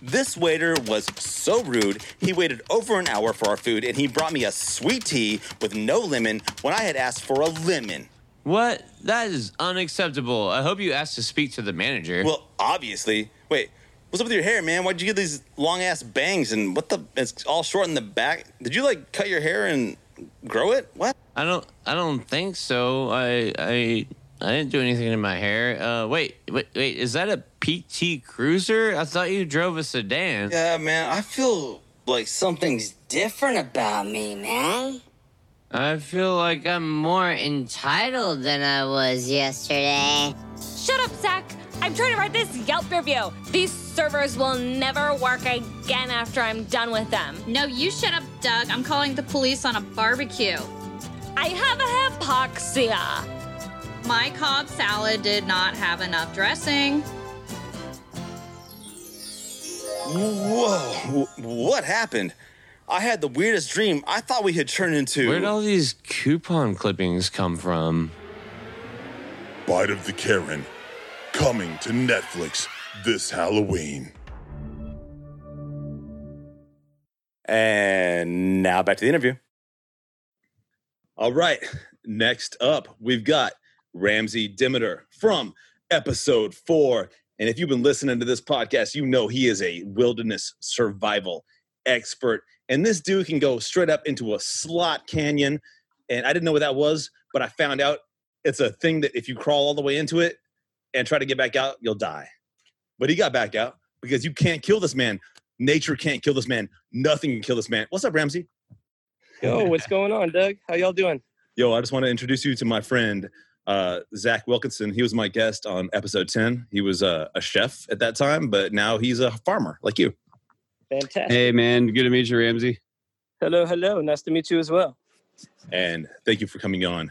This waiter was so rude. He waited over an hour for our food and he brought me a sweet tea with no lemon when I had asked for a lemon. What? That is unacceptable. I hope you asked to speak to the manager. Well, obviously. Wait, what's up with your hair, man? Why'd you get these long ass bangs and what the? It's all short in the back. Did you like cut your hair and grow it? What? I don't. I don't think so. I. I. I didn't do anything to my hair. Uh, wait, wait, wait. Is that a PT Cruiser? I thought you drove a sedan. Yeah, man. I feel like something's different about me, man. I feel like I'm more entitled than I was yesterday. Shut up, Zach. I'm trying to write this Yelp review. These servers will never work again after I'm done with them. No, you shut up, Doug. I'm calling the police on a barbecue. I have a hypoxia. My Cobb salad did not have enough dressing. Whoa, what happened? I had the weirdest dream. I thought we had turned into. Where'd all these coupon clippings come from? Bite of the Karen, coming to Netflix this Halloween. And now back to the interview. All right. Next up, we've got Ramsey Demeter from episode four. And if you've been listening to this podcast, you know he is a wilderness survival expert. And this dude can go straight up into a slot canyon. And I didn't know what that was, but I found out it's a thing that if you crawl all the way into it and try to get back out, you'll die. But he got back out because you can't kill this man. Nature can't kill this man. Nothing can kill this man. What's up, Ramsey? Yo, what's going on, Doug? How y'all doing? Yo, I just want to introduce you to my friend uh, Zach Wilkinson. He was my guest on episode 10. He was uh, a chef at that time, but now he's a farmer like you. Fantastic. Hey, man. Good to meet you, Ramsey. Hello, hello. Nice to meet you as well. And thank you for coming on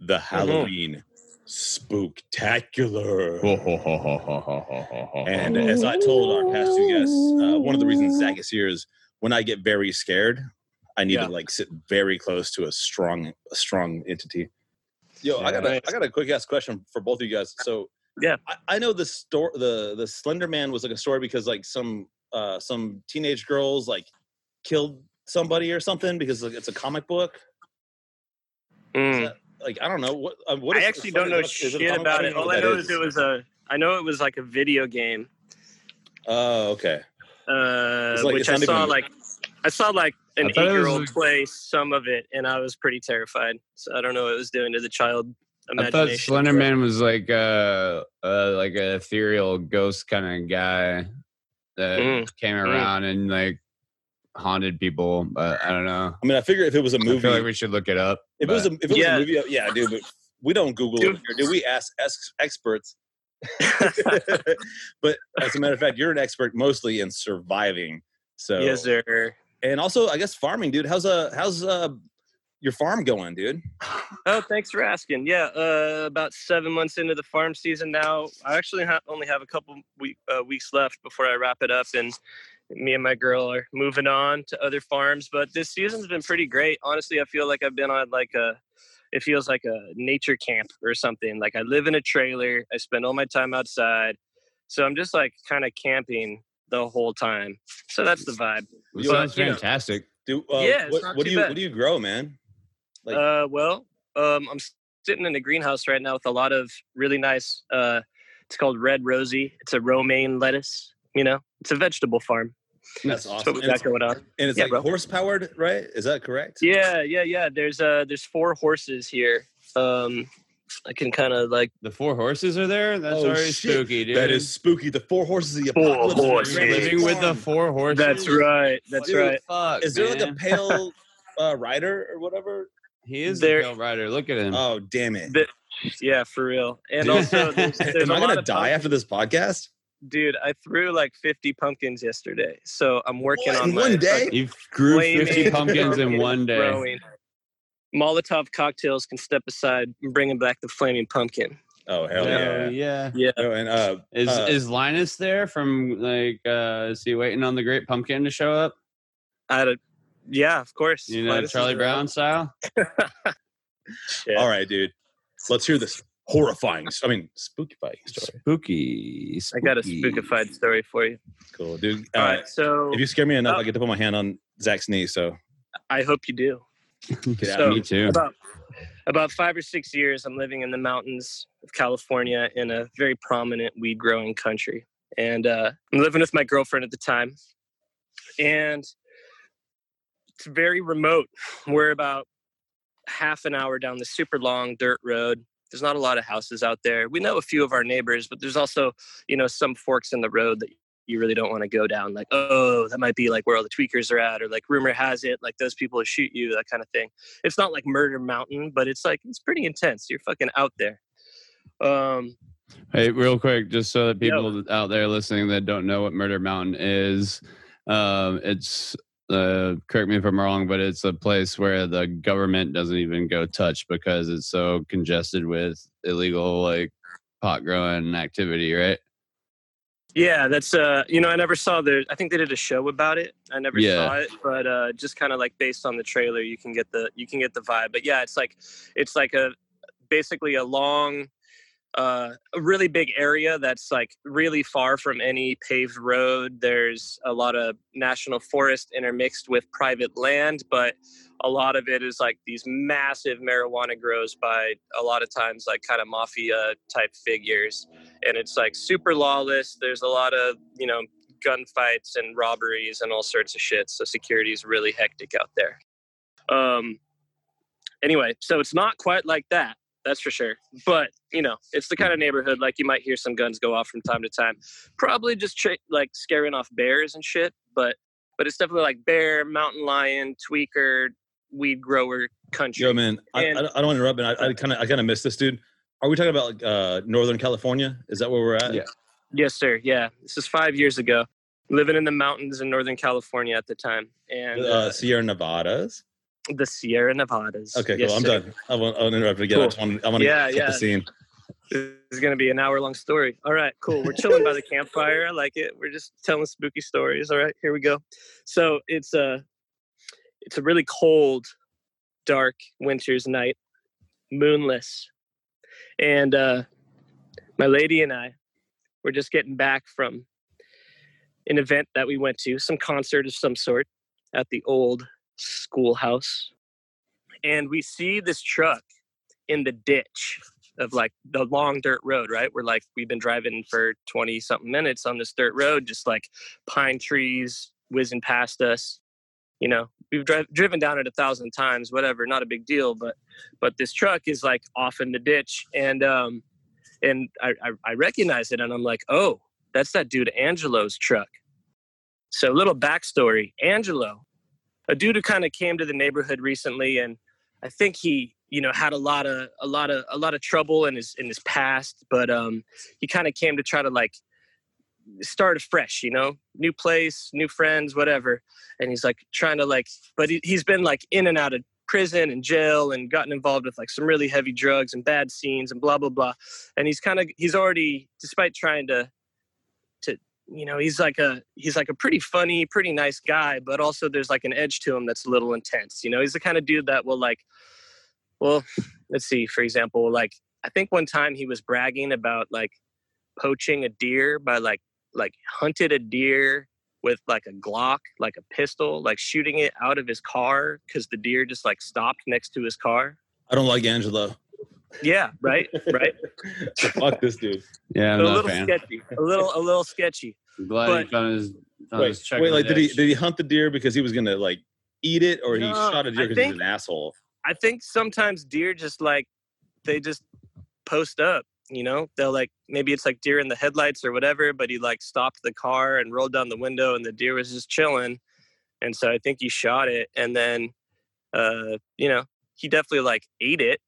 the Halloween spooktacular. and as I told our past two guests, uh, one of the reasons Zach is here is when I get very scared, I need Yeah. to like sit very close to a strong, a strong entity. Yo, I got a. I got a quick ass question for both of you guys. So, Yeah. I, I know the story, the the Slender Man was like a story because like some uh some teenage girls like killed somebody or something because like, it's a comic book. Mm. That- like I don't know what. Uh, what I actually Slender don't know Man? Is it a shit comic? about it. All I know is. is it was a. I know it was like a video game, Oh, okay. uh, like- which I saw even- like. I saw like an I thought it was eight-year-old a- play some of it, and I was pretty terrified. So I don't know what it was doing to the child I thought Slender Man was like uh, uh like a ethereal ghost kind of guy that Mm. came Mm. around and like haunted people. But I don't know. I mean, I figure if it was a movie, I feel like we should look it up. if it was a, but- if it was Yeah. a movie, yeah, dude. But we don't Google Dude. it here, do we? Ask, ask experts. but as a matter of fact, you're an expert mostly in surviving. So yes, sir. and also I guess farming, dude. How's uh how's uh your farm going, dude? Oh, thanks for asking. Yeah, uh, about seven months into the farm season now. I actually ha- only have a couple week, uh, weeks left before I wrap it up, and me and my girl are moving on to other farms. But this season's been pretty great. Honestly, I feel like I've been on like a. It feels like a nature camp or something. Like I live in a trailer. I spend all my time outside, so I'm just like kind of camping the whole time. So that's the vibe. It Yo, sounds you know, fantastic. Do uh, Yeah, what, what do you bad. what do you grow, man? Like uh, well, um, I'm sitting in a greenhouse right now with a lot of really nice. Uh, it's called Red Rosie. It's a romaine lettuce. You know, it's a vegetable farm. That's That's awesome. what we And got it's, going on. and it's Yeah, like bro. horse powered, right? Is that correct? Yeah, yeah, yeah. There's uh, there's four horses here. Um, I can kind of like The four horses are there. That's Oh, already shit. spooky, dude. That is spooky. The four horses of the Four apocalypse. horses. living with the four horses. That's right. That's Dude, right. Fuck, Is there like a pale uh, rider or whatever? He is there- the pale rider. Look at him. Oh, damn it! The- yeah, for real. And Dude. also, there's, there's Am a I lot gonna of die pumpkins. after this podcast? Dude, I threw like 50 pumpkins yesterday, so I'm working What, on in my one day? fucking you grew 50 pumpkins in one day. growing. Molotov cocktails can step aside and bringing back the flaming pumpkin. Oh hell yeah! yeah. Yeah. Oh, and uh, Is uh, is Linus there from like uh is he waiting on the great pumpkin to show up? I had a, yeah, of course. You know, Linus Charlie around. Brown style? Yeah. all right, dude. Let's hear this horrifying. I mean, spookifying story. Spooky. I got a spookified story for you. Cool, dude. All Uh, right, so if you scare me enough, uh, I get to put my hand on Zach's knee. So I hope you do. get out. So, Me too. About about five or six years, I'm living in the mountains of California in a very prominent weed growing country, and uh, I'm living with my girlfriend at the time, and it's very remote. We're about half an hour down the super long dirt road. There's not a lot of houses out there. We know a few of our neighbors, but there's also, you know, some forks in the road that you really don't want to go down. Like, oh, that might be like where all the tweakers are at, or like rumor has it, like those people will shoot you, that kind of thing. It's not like Murder Mountain, but it's like it's pretty intense. You're fucking out there. Um, Hey, real quick, just so that people out there listening that don't know what Murder Mountain is, um, it's uh, correct me if I'm wrong, but it's a place where the government doesn't even go touch because it's so congested with illegal like pot growing activity, right? Yeah, that's uh you know, I never saw the I think they did a show about it. I never Yeah. saw it, but uh just kind of like based on the trailer you can get the you can get the vibe. But yeah, it's like it's like a basically a long uh a really big area that's like really far from any paved road. There's a lot of national forest intermixed with private land, but a lot of it is like these massive marijuana grows by a lot of times like kind of mafia type figures and it's like super lawless. There's a lot of you know gunfights and robberies and all sorts of shit so security is really hectic out there. Um anyway so it's not quite like that that's for sure but you know it's the kind of neighborhood like you might hear some guns go off from time to time probably just tra- like scaring off bears and shit but but it's definitely like bear mountain lion tweaker weed grower country Yo, man, I, And- I, I don't want to interrupt, but I- I kind of I kind of miss this, dude. Are we talking about like uh, Northern California? Is that where we're at? Yeah. Yes, sir. Yeah, this is five years ago. Living in the mountains in Northern California at the time, and Uh, uh, Sierra Nevadas. The Sierra Nevadas. Okay, Yes, cool. I'm sir. done. I won't, I won't interrupt again. I Cool. just want, I want to Yeah, set yeah. the scene. This is going to be an hour long story. All right, cool. We're chilling by the campfire. I like it. We're just telling spooky stories. All right, here we go. So it's a it's a really cold, dark winter's night, moonless, and uh, my lady and I were just getting back from an event that we went to, some concert of some sort at the old schoolhouse, and we see this truck in the ditch of like the long dirt road, right? We're like, we've been driving for 20 something minutes on this dirt road, just like pine trees whizzing past us. You know, we've dri- driven down it a thousand times, whatever, not a big deal. But, but this truck is like off in the ditch. And, um, and I, I, I recognize it and I'm like, oh, that's that dude Angelo's truck. So, little backstory Angelo, a dude who kind of came to the neighborhood recently and I think he, you know, had a lot of a lot of a lot of trouble in his in his past, but um, he kind of came to try to like start afresh, you know, new place, new friends, whatever. And he's like trying to like, but he, he's been like in and out of prison and jail and gotten involved with like some really heavy drugs and bad scenes and blah blah blah. And he's kind of he's already, despite trying to to you know he's like a he's like a pretty funny pretty nice guy but also there's like an edge to him that's a little intense you know he's the kind of dude that will like well let's see for example like i think one time he was bragging about like poaching a deer by like like hunted a deer with like a glock like a pistol like shooting it out of his car because the deer just like stopped next to his car I don't like Angelo. Yeah right right Fuck this dude. Yeah, I'm a not a little fan. sketchy a little a little sketchy I'm glad but- he found his, found Wait, his wait, like did he did he hunt the deer because he was gonna like eat it, or he shot a deer because he's an asshole? I think sometimes deer just like they just post up, you know? They'll like maybe it's like deer in the headlights or whatever, but he like stopped the car and rolled down the window and the deer was just chilling. And so I think he shot it and then uh, you know, he definitely like ate it.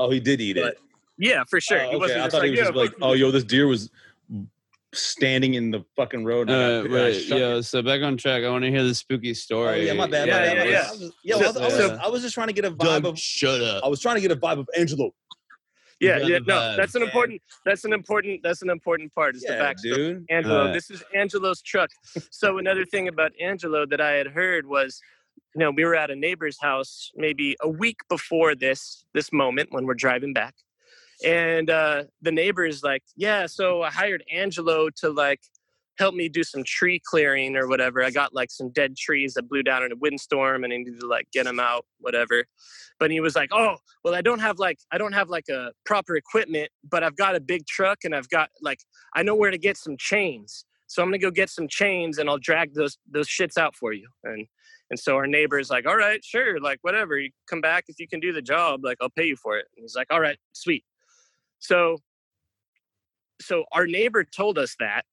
Oh, he did eat But- it. Yeah, for sure. Oh, He okay, wasn't I thought like, he was just like, oh, yo, this deer was standing in the fucking road. and I Uh, got- I yo, it." so back on track. I want to hear the spooky Oh, story. yeah, my bad. Yeah, my bad, yeah, my yeah. I was, yeah, I was, I, was, So- I was just trying to get a vibe Doug, of. shut up. I was trying to get a vibe of Angelo. Yeah, yeah, no, that's an important that's an important that's an important part is the Yeah, backstory. dude. Angelo. Uh, this is Angelo's truck. So another thing about Angelo that I had heard was, you know, we were at a neighbor's house maybe a week before this this moment when we're driving back, And uh, the neighbor is like, yeah, so I hired Angelo to like help me do some tree clearing or whatever. I got like some dead trees that blew down in a windstorm and I needed to like get them out, whatever. But he was like, oh, well, I don't have like, I don't have like a proper equipment, but I've got a big truck and I've got like, I know where to get some chains. So I'm gonna go get some chains and I'll drag those those shits out for you. And and so our neighbor is like, all right, sure, like whatever. You come back if you can do the job, like I'll pay you for it. And he's like, all right, sweet. So so our neighbor told us that.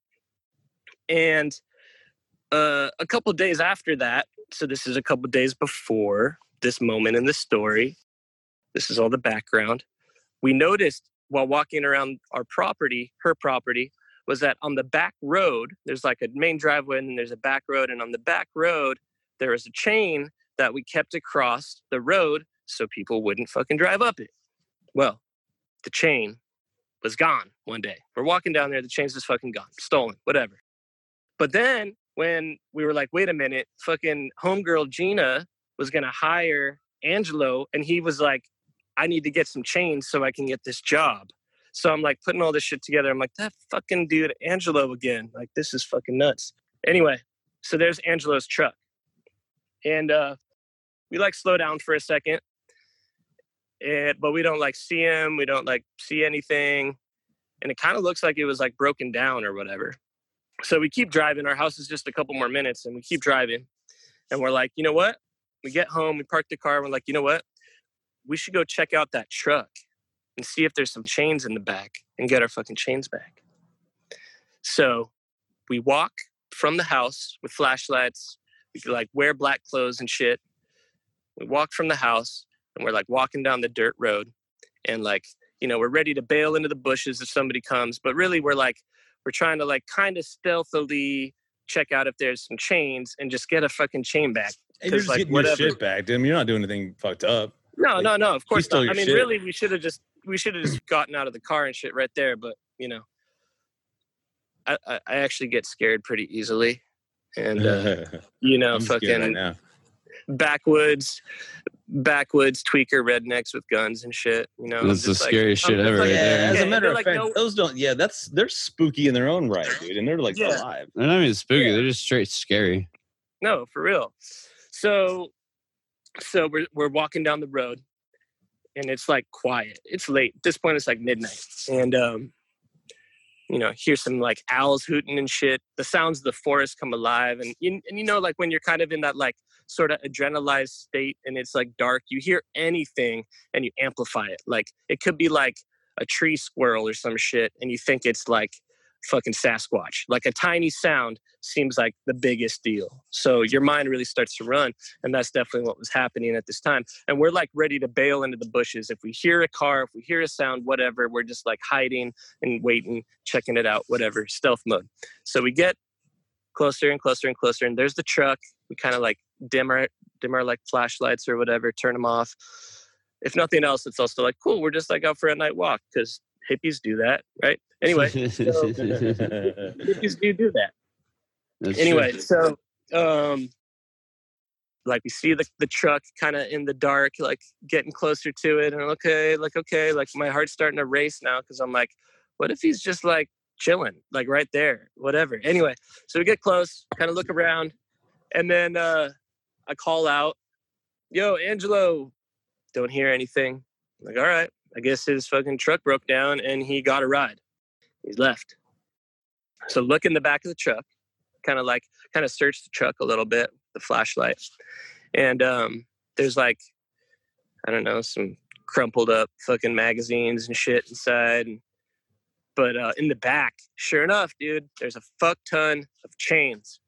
And uh, a couple days after that, so this is a couple days before this moment in the story. This is all the background. We noticed while walking around our property, her property, was that on the back road, there's like a main driveway and there's a back road. And on the back road, there was a chain that we kept across the road so people wouldn't fucking drive up it. Well, the chain was gone one day. We're walking down there, the chain's just fucking gone, stolen, whatever. But then when we were like, wait a minute, fucking homegirl Gina was gonna hire Angelo, and he was like, I need to get some chains so I can get this job. So I'm like putting all this shit together. I'm like, that fucking dude, Angelo again. Like, this is fucking nuts. Anyway, so there's Angelo's truck. And uh we like slow down for a second. And but we don't like see him, we don't like see anything. And it kind of looks like it was like broken down or whatever. So we keep driving. Our house is just a couple more minutes, and we keep driving. And we're like, you know what? We get home, we park the car. We're like, you know what? We should go check out that truck and see if there's some chains in the back and get our fucking chains back. So we walk from the house with flashlights. We like wear black clothes and shit. We walk from the house and we're like walking down the dirt road and like, you know, we're ready to bail into the bushes if somebody comes, but really we're like, we're trying to like kind of stealthily check out if there's some chains and just get a fucking chain back. Hey, you're just like getting your shit back, dude. You're not doing anything fucked up. No, no, no. Of course not. I mean, shit. really, we should have just we should have just gotten out of the car and shit right there. But you know, I I, I actually get scared pretty easily, and uh, you know, I'm fucking right now. backwoods, backwoods tweaker rednecks with guns and shit. You know, I'm That's the like- scariest I'm shit ever like- right there. As Yeah, a matter of like, fact, no- those don't. Yeah, that's they're spooky in their own right, dude, and they're like Yeah. alive. They're not even spooky. They're just straight scary. No, for real. So so we're we're walking down the road and it's like quiet. It's late. At this point it's like midnight. And um you know, hear some like owls hooting and shit. The sounds of the forest come alive and you, and you know like when you're kind of in that like sort of adrenalized state and it's like dark, you hear anything and you amplify it. Like it could be like a tree squirrel or some shit and you think it's like fucking Sasquatch. Like a tiny sound seems like the biggest deal. So your mind really starts to run. And that's definitely what was happening at this time. And we're like ready to bail into the bushes. If we hear a car, if we hear a sound, whatever, we're just like hiding and waiting, checking it out, whatever, stealth mode. So we get closer and closer and closer. And there's the truck. We kind of like dim our, dim our like flashlights or whatever, turn them off. If nothing else, it's also like, cool, we're just like out for a night walk because hippies do that, right? Anyway, so hippies do do that. That's anyway, true. so um, like we see the the truck kind of in the dark, like getting closer to it, and okay, like okay, like my heart's starting to race now because I'm like, what if he's just like chilling, like right there, whatever. Anyway, so we get close, kind of look around, and then uh, I call out, "Yo, Angelo!" Don't hear anything. I'm like, all right, I guess his fucking truck broke down and he got a ride. He's left. So look in the back of the truck, kind of like kind of search the truck a little bit, the flashlight, and um, there's like I don't know some crumpled up fucking magazines and shit inside. But uh, in the back, sure enough, dude, there's a fuck ton of chains.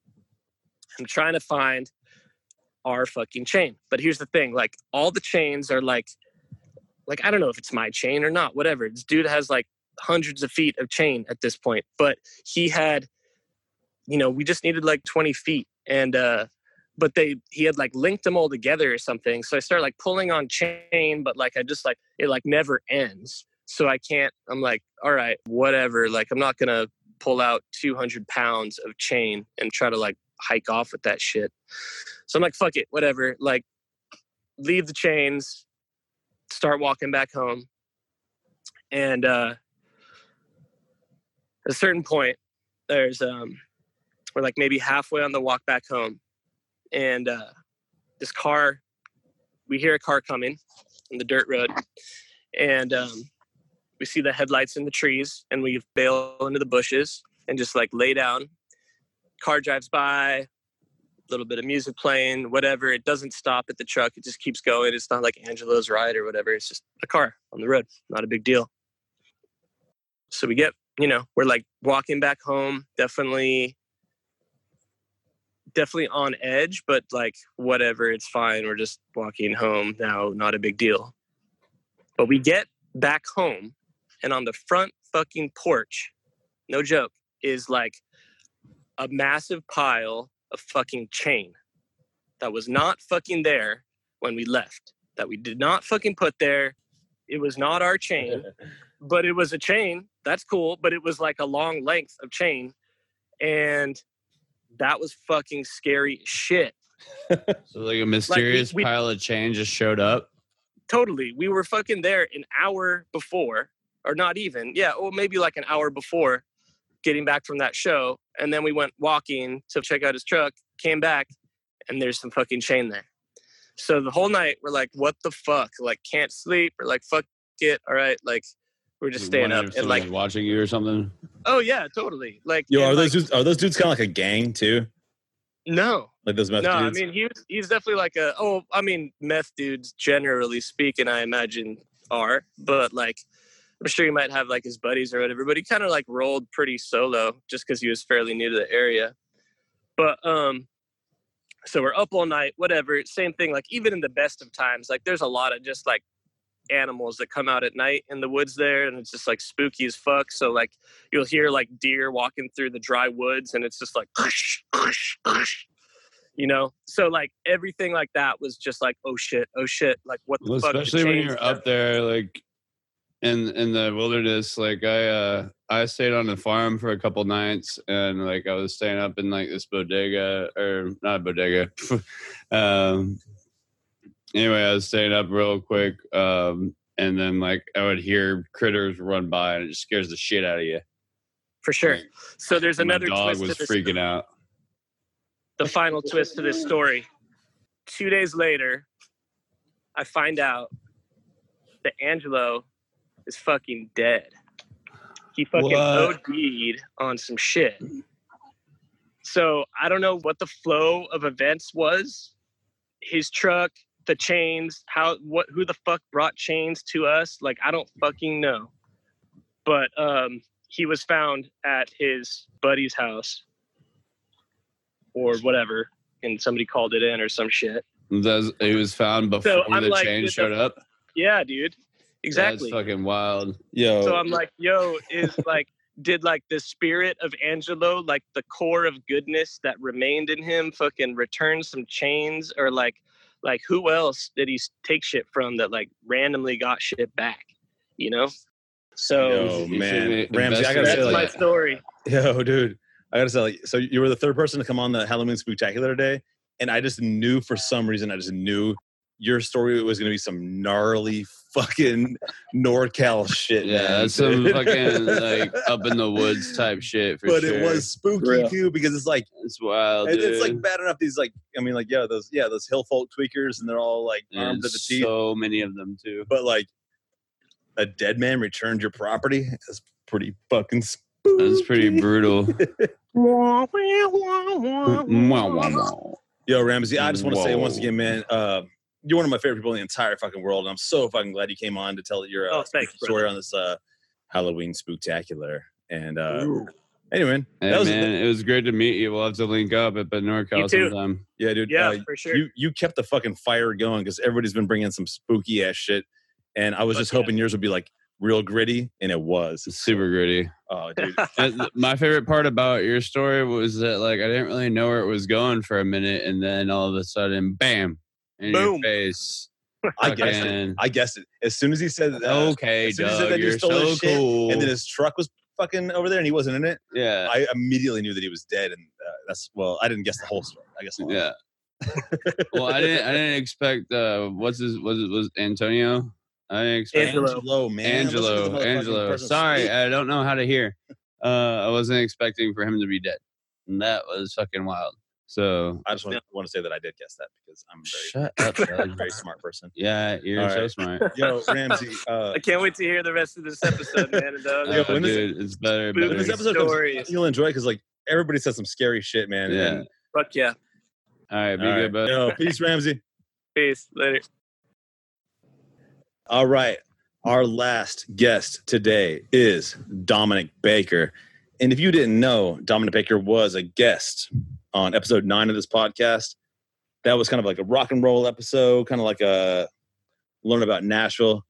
I'm trying to find our fucking chain. But here's the thing: like all the chains are like, like I don't know if it's my chain or not. Whatever. This dude has like hundreds of feet of chain at this point, but he had, you know, we just needed like 20 feet, and uh, but they he had like linked them all together or something. So I started like pulling on chain, but like I just like it like never ends. So I can't. I'm like, all right, whatever. Like I'm not gonna pull out 200 pounds of chain and try to like hike off with that shit. So I'm like, fuck it, whatever. Like, leave the chains, start walking back home. and uh, a certain point, there's um, we're like maybe halfway on the walk back home, and uh, this car, we hear a car coming on the dirt road, and um, we see the headlights in the trees, and we bail into the bushes and just like lay down. Car drives by, a little bit of music playing, whatever. It doesn't stop at the truck. It just keeps going. It's not like Angelo's ride or whatever. It's just a car on the road. Not a big deal. So we get, you know, we're like walking back home, definitely definitely on edge, but like whatever, it's fine. We're just walking home now, not a big deal. But we get back home and on the front fucking porch, no joke, is like a massive pile of fucking chain that was not fucking there when we left. That we did not fucking put there. It was not our chain, but it was a chain. That's cool, but it was like a long length of chain. And that was fucking scary shit. So like a mysterious we- pile of chain just showed up. Totally. We were fucking there an hour before, or not even. Yeah, or maybe like an hour before getting back from that show. And then we went walking to check out his truck, came back, and there's some fucking chain there. So the whole night we're like, what the fuck? Like can't sleep. We're like, fuck it. All right. Like we're just Like, staying up. And like, watching you or something. oh yeah, totally. Like Yo, and, are those like, dudes, are those dudes kind of like a gang too? no. Like those meth no, dudes? I mean he's he's definitely like a oh I mean meth dudes generally speaking I imagine are but like I'm sure he might have like his buddies or whatever but he kind of like rolled pretty solo just because he was fairly new to the area but um so we're up all night whatever same thing like even in the best of times like there's a lot of just like animals that come out at night in the woods there and it's just like spooky as fuck so like you'll hear like deer walking through the dry woods and it's just like you know so like everything like that was just like oh shit oh shit like what the Well, fuck especially when you're up there, like in in the wilderness. Like I uh I stayed on the farm for a couple nights, and like I was staying up in like this bodega or not a bodega. um. Anyway, I was staying up real quick, um, and then like I would hear critters run by, and it just scares the shit out of you. for sure so there's My another dog twist was to this freaking out. the final twist to this story. Two days later, I find out that Angelo is fucking dead. He fucking What? OD'd on some shit. So I don't know what the flow of events was. His truck, the chains, how what who the fuck brought chains to us? Like I don't fucking know. But um he was found at his buddy's house or whatever, and somebody called it in or some shit. That's, it was found before So the like, chain showed up. Yeah, dude. Exactly. That's fucking wild. Yo, So I'm like, yo, is like, did like the spirit of Angelo, like the core of goodness that remained in him, fucking return some chains, or like, like who else did he take shit from that like randomly got shit back? You know. So Yo, man, should Ramsey, I gotta investigate say, that's my like, story. yo, dude, I gotta say, like, so you were the third person to come on the Halloween spectacular today, and I just knew for some reason, I just knew your story was gonna be some gnarly fucking NorCal shit. Yeah, man, that's some fucking like up in the woods type shit for but sure. it was spooky Real. too because it's like it's wild. it- it's like bad enough. These like, I mean, like, yeah, those, yeah, those hill folk tweakers, and they're all like armed and to the teeth. so many of them too. but like, a dead man returned your property. That's pretty fucking spooky. That's pretty brutal. Yo, Ramsey, I just want to say once again, man, uh, you're one of my favorite people in the entire fucking world, and I'm so fucking glad you came on to tell your uh, Oh, thanks, spooky story on this uh, Halloween spooktacular. And uh, Ooh. anyway, man, Hey that was man, it was great to meet you. We'll have to link up at the You NorCal sometime. yeah, dude. Yeah, uh, for sure. You you kept the fucking fire going because everybody's been bringing some spooky ass shit, and I was Fuck just yeah. hoping yours would be like real gritty, and it was. It's super gritty. Oh, dude. My favorite part about your story was that like I didn't really know where it was going for a minute, and then all of a sudden, bam, in your Boom. face. I guess it. I guessed it. As soon as he said, uh, Okay, as soon as he said that you're stole so his shit, cool. and then his truck was fucking over there, and he wasn't in it. yeah, I immediately knew that he was dead, and uh, that's well, I didn't guess the whole story. I guess. all of yeah. well, I didn't. I didn't expect. Uh, what's his? Was it was Antonio? I didn't expect Angelo, man. Listen to the Angelo, Angelo. Sorry, speak. I don't know how to hear. Uh, I wasn't expecting for him to be dead. And that was fucking wild. So I just want, want to say that I did guess that because I'm Shut very, up, very, Doug. very smart person. yeah, you're All so right. smart. Yo, Ramsey. Uh, I can't wait to hear the rest of this episode, man. And uh, Yo, when this- dude, it's better. when when better. this episode comes, Stories. you'll enjoy because like everybody said some scary shit, man. Yeah. and- fuck yeah. All right, be all good, right. bud. Yo, peace, Ramsey. Peace. Later. All right. Our last guest today is Dominic Baker. And if you didn't know, Dominic Baker was a guest on episode nine of this podcast. That was kind of like a rock and roll episode, kind of like a learn about Nashville,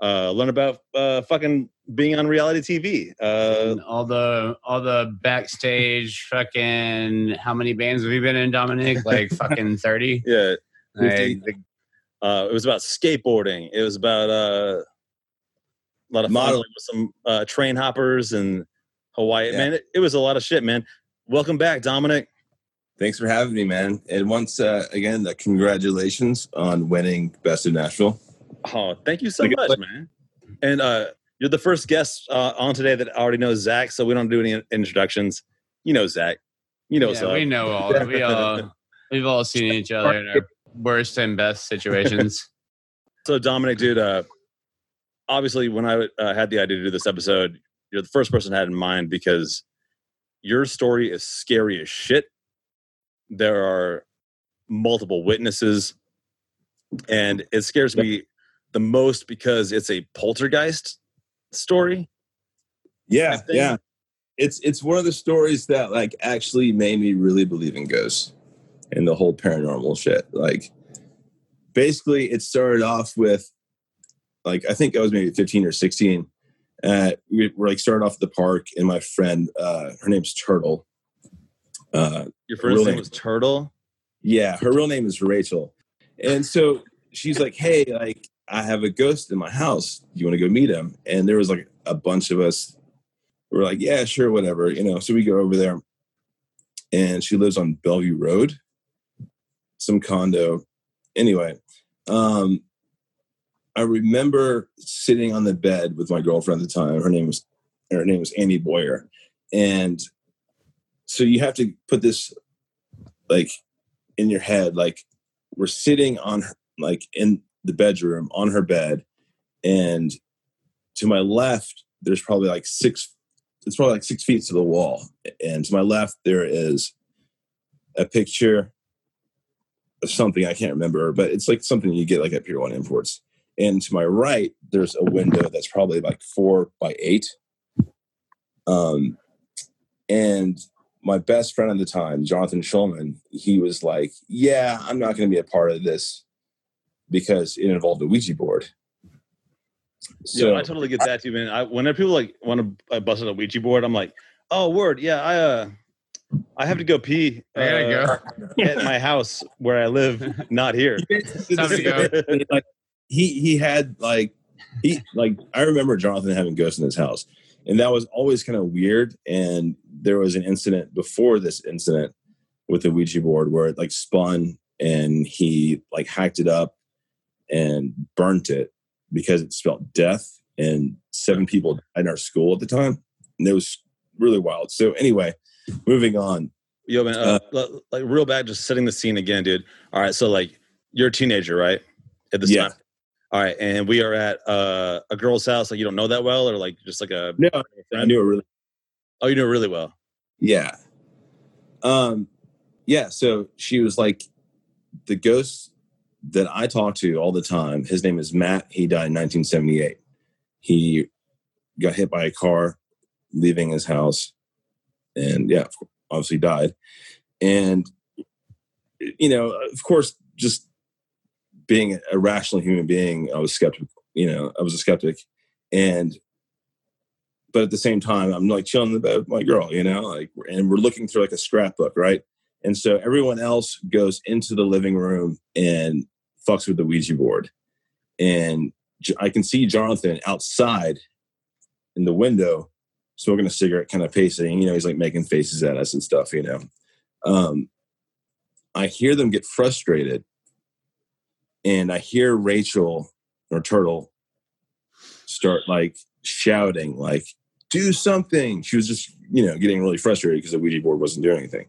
uh, learn about uh, fucking being on reality TV. Uh, all the all the backstage fucking how many bands have you been in, Dominic? Like fucking thirty. yeah, Like, uh, it was about skateboarding. It was about uh, a lot of modeling with some uh, train hoppers and Hawaii. Yeah. Man, it, it was a lot of shit, man. Welcome back, Dominic. Thanks for having me, man. And once uh, again, uh, congratulations on winning Best of Nashville. Oh, thank you so much, like- man. And uh, you're the first guest uh, on today that already knows Zach, so we don't do any introductions. You know Zach. You know what's yeah, we know all. We all we've all seen each other in our worst and best situations. So, Dominic, dude, uh, obviously, when I uh, had the idea to do this episode, you're the first person I had in mind because your story is scary as shit. There are multiple witnesses, and it scares me the most because it's a poltergeist story. Yeah, yeah. It's it's one of the stories that like actually made me really believe in ghosts and the whole paranormal shit. Like basically it started off with like I think I was maybe 15 or 16. Uh we were like started off at the park and my friend uh her name's Turtle. Uh Your first real name was Turtle. Yeah, her real name is Rachel. And so she's like, Hey, like, I have a ghost in my house. You want to go meet him? And there was like a bunch of us. We are like, Yeah, sure, whatever. You know, so we go over there. And she lives on Bellevue Road, some condo. Anyway, um, I remember sitting on the bed with my girlfriend at the time. Her name was her name was Amy Boyer. And so you have to put this like in your head like we're sitting on her, like in the bedroom on her bed and to my left there's probably like six it's probably like six feet to the wall and to my left there is a picture of something i can't remember but it's like something you get like at pier one imports. And to my right there's a window that's probably like four by eight. Um and my best friend at the time, Jonathan Schulman, he was like, "Yeah, I'm not going to be a part of this because it involved a Ouija board." So So I totally get that too, man. I, whenever people like want to uh, bust out a Ouija board, I'm like, oh, word, yeah, I uh, I have to go pee. I gotta uh, at my house where I live, not here. Time to go. like he he had like he like I remember Jonathan having ghosts in his house, and that was always kind of weird. And there was an incident before this incident with the Ouija board where it like spun and he like hacked it up and burnt it because it spelled death and seven people died in our school at the time and it was really wild so anyway moving on Yo, man, uh, li- like real bad, just setting the scene again, dude. All right, so like you're a teenager, right? At this Yeah. time. All right, and we are at uh, a girl's house. Like you don't know that well, or like just like a no i knew it really oh, you know really well. Yeah. Um yeah, so she was like the ghost that I talk to all the time. His name is Matt. He died in 1978. He got hit by a car leaving his house and yeah, obviously died. And you know, of course just being a rational human being, I was skeptical, you know, I was a skeptic and but at the same time, I'm like chilling with my girl, you know, like, and we're looking through like a scrapbook, right? And so everyone else goes into the living room and fucks with the Ouija board. And I can see Jonathan outside in the window smoking a cigarette, kind of pacing, you know, he's like making faces at us and stuff, you know. Um, I hear them get frustrated and I hear Rachel or Turtle start like shouting, like, do something. She was just, you know, getting really frustrated because the Ouija board wasn't doing anything.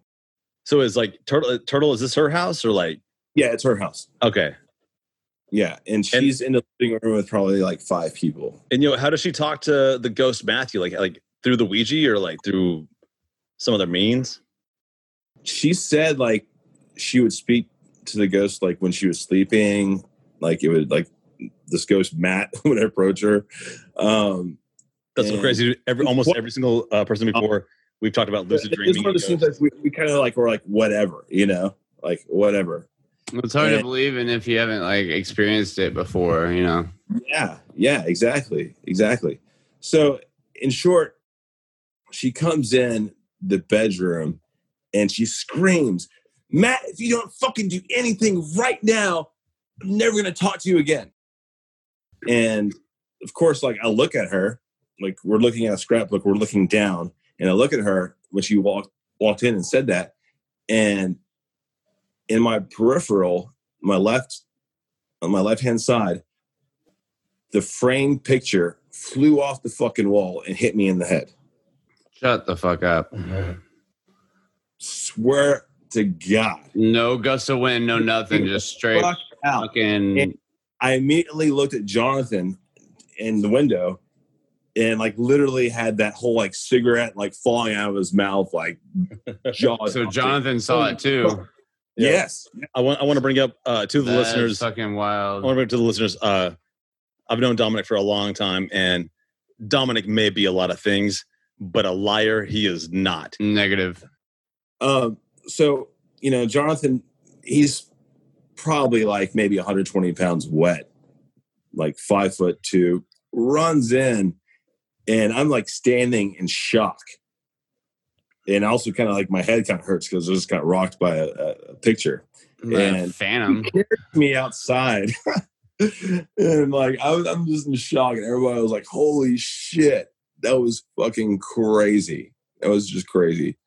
So it's like turtle. Turtle, is this her house or like? Yeah, it's her house. Okay. Yeah, and she's in the living room with probably like five people. And you know, how does she talk to the ghost Matthew? Like, like through the Ouija or like through some other means? She said like she would speak to the ghost like when she was sleeping. Like it would like this ghost Matt would approach her. Um, That's so crazy. Every almost What- every single uh, person before we've talked about lucid It's dreaming. one of those things that we, we kind of like were like whatever, you know, like whatever. It's hard to believe in if you haven't like experienced it before, you know. Yeah, yeah, exactly, exactly. So, in short, she comes in the bedroom and she screams, "Matt, if you don't fucking do anything right now, I'm never gonna talk to you again." And of course, like I look at her, like we're looking at a scrapbook, we're looking down, and I look at her when she walked walked in and said that, and in my peripheral, my left on my left hand side, the framed picture flew off the fucking wall and hit me in the head. Shut the fuck up. Swear to God. No gust of wind, no nothing, just straight Fuck fucking. And I immediately looked at Jonathan in the window and like literally had that whole like cigarette like falling out of his mouth, like jaw. So Jonathan saw it too. Yes. I want I want to bring up uh, to the That's listeners. fucking wild. I want to bring up to the listeners. Uh, I've known Dominic for a long time, and Dominic may be a lot of things, but a liar he is not. Negative. Um, so you know, Jonathan, he's probably like maybe 120 pounds wet, like five foot two, runs in, and I'm like standing in shock. And also, kind of like my head kind of hurts because I just got rocked by a, a, picture. And Phantom. Me outside, and like I was, I'm just in shock, and everybody was like, "Holy shit, that was fucking crazy! That was just crazy."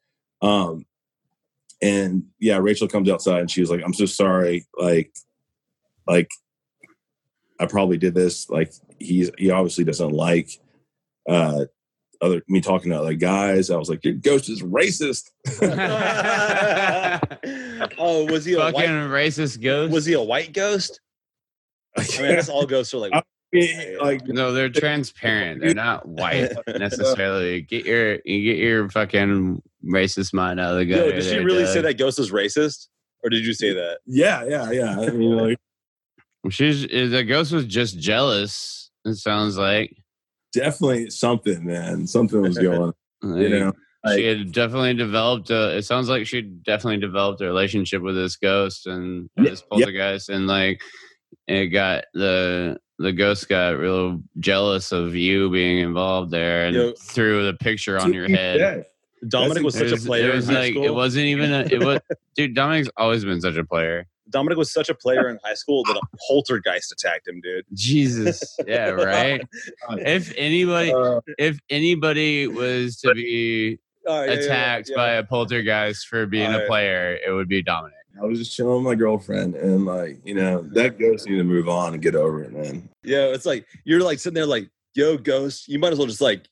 Um, and yeah, Rachel comes outside, and she was like, "I'm so sorry, like, like I probably did this. Like he's he obviously doesn't like uh other me talking to other guys. I was like, your ghost is racist." oh, was he a Fucking white? racist ghost. Was he a white ghost? I mean, I guess all ghosts are like. like No, they're transparent. They're not white necessarily. Get your you get your fucking racist mind out of the Yo, did she really Doug. say that ghost is racist, or did you say that? Yeah, yeah, yeah. I mean, like She's the ghost was just jealous. It sounds like. Definitely something, man. Something was going. on, you know, like, she had definitely developed. A, it sounds like she definitely developed a relationship with this ghost and Yeah, this yeah. poltergeist, and like it got the the ghost got real jealous of you being involved there, and Yo. threw the picture on your head. Yeah. Dominic was such was, a player it was in high like school. it wasn't even a. It was dude. Dominic's always been such a player. Dominic was such a player in high school that a poltergeist attacked him, dude. Jesus, yeah, right. if anybody, Uh, if anybody was to be Oh, yeah, yeah, yeah, attacked yeah. by a poltergeist for being a player, it would be Dominic. I was just chilling with my girlfriend, and like, you know, that ghost need to move on and get over it, man. Yeah, it's like you're like sitting there like, yo, ghost, you might as well just like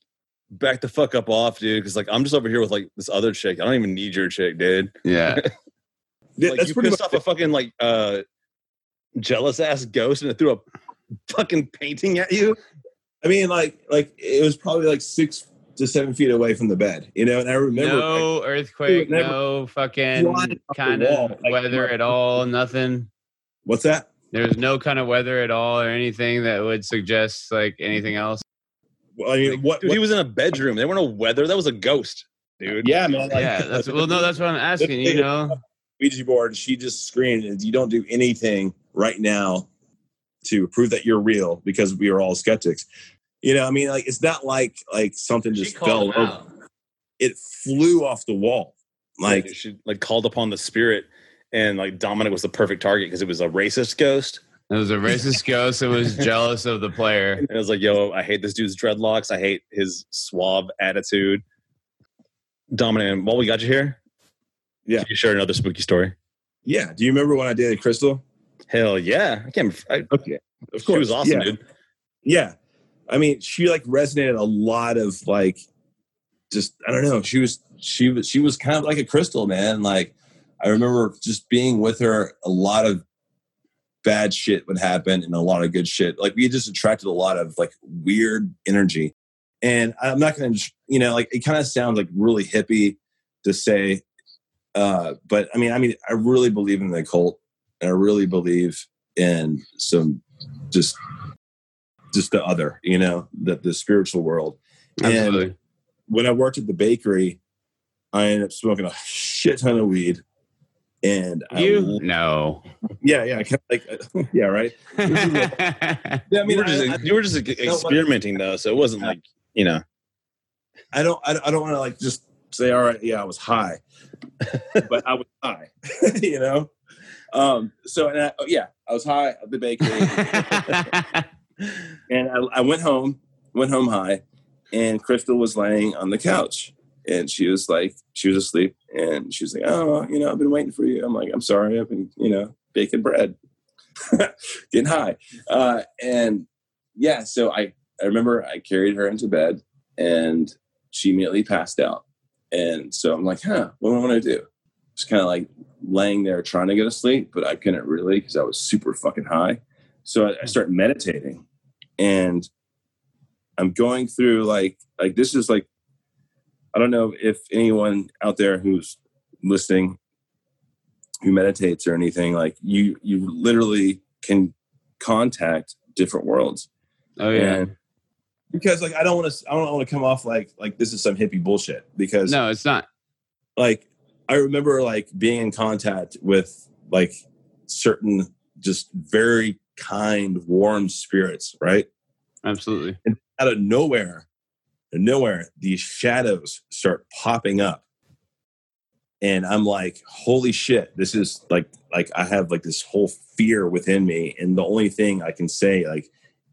back the fuck up off, dude. Cause like I'm just over here with like this other chick. I don't even need your chick, dude. Yeah, Yeah, Like that's you pretty pissed much off a fucking like uh jealous ass ghost and it threw a fucking painting at you. I mean, like, like it was probably like six to seven feet away from the bed, you know. And I remember, no earthquake, never no fucking flying off the kind of like, weather at all. Nothing. what's that? There's no kind of weather at all or anything that would suggest like anything else. Well, I mean, what? Dude, he was in a bedroom. There were no weather. That was a ghost, dude. yeah, man. Like, yeah, that's well, no, that's what I'm asking. You know, Ouija board. She just screamed, "You don't do anything right now to prove that you're real," because we are all skeptics. You know, I mean, like it's not like like something just fell over. It flew off the wall. Like Like, she like called upon the spirit, and like Dominic was the perfect target because it was a racist ghost. it was a racist ghost that was jealous of the player. And it was like, yo, I hate this dude's dreadlocks. I hate his suave attitude. Dominic, while we got you here, Yeah. can you share another spooky story? yeah. Do you remember when I dated Crystal? Hell yeah, I can't. I, Okay, of course. she was awesome, yeah. dude. Yeah. I mean, she like resonated a lot of like, just I don't know. She was she was she was kind of like a crystal, man. Like I remember just being with her. A lot of bad shit would happen, and a lot of good shit. Like we just attracted a lot of like weird energy. And I'm not going to, you know, like it kind of sounds like really hippie to say, uh, but I mean, I mean, I really believe in the occult, and I really believe in some just just the other, you know, the the spiritual world. Absolutely. And when I worked at the bakery, I ended up smoking a shit ton of weed. And You know. yeah, yeah, kind of like yeah, right. This is like- yeah, I mean, you were just, I- I- you were just experimenting though, so it wasn't like you know. I don't, I, I don't want to like just say, all right, yeah, I was high, but I was high, you know. Um. So and I, oh, yeah, I was high at the bakery, and I, I went home, went home high, and Crystal was laying on the couch, and she was like, she was asleep, and she was like, oh, you know, I've been waiting for you. I'm like, I'm sorry, I've been, you know, baking bread, getting high, uh, and yeah, so I, I remember I carried her into bed, and she immediately passed out. And so I'm like, huh, what do I want to do? Just kind of like laying there trying to go to sleep, but I couldn't really because I was super fucking high. So I, I start meditating and I'm going through like, like this is like, I don't know if anyone out there who's listening who meditates or anything, like you, you literally can contact different worlds. Oh yeah. And because like I don't want to I don't want to come off like like this is some hippie bullshit because No, it's not. like I remember like being in contact with like certain just very kind warm spirits, right? Absolutely. And out of nowhere, out of nowhere, these shadows start popping up. And I'm like, holy shit, this is like like I have like this whole fear within me. And the only thing I can say, like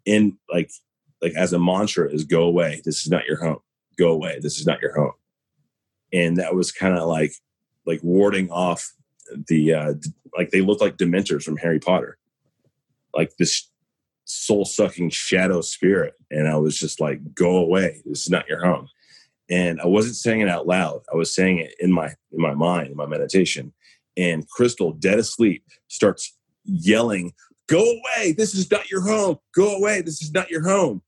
in like like as a mantra is go away. This is not your home. Go away. This is not your home. And that was kind of like like warding off the uh like they look like dementors from Harry Potter. Like this soul sucking shadow spirit. And I was just like, go away. This is not your home. And I wasn't saying it out loud. I was saying it in my in my mind, in my meditation. And Crystal, dead asleep, starts yelling, Go away. This is not your home. Go away. This is not your home.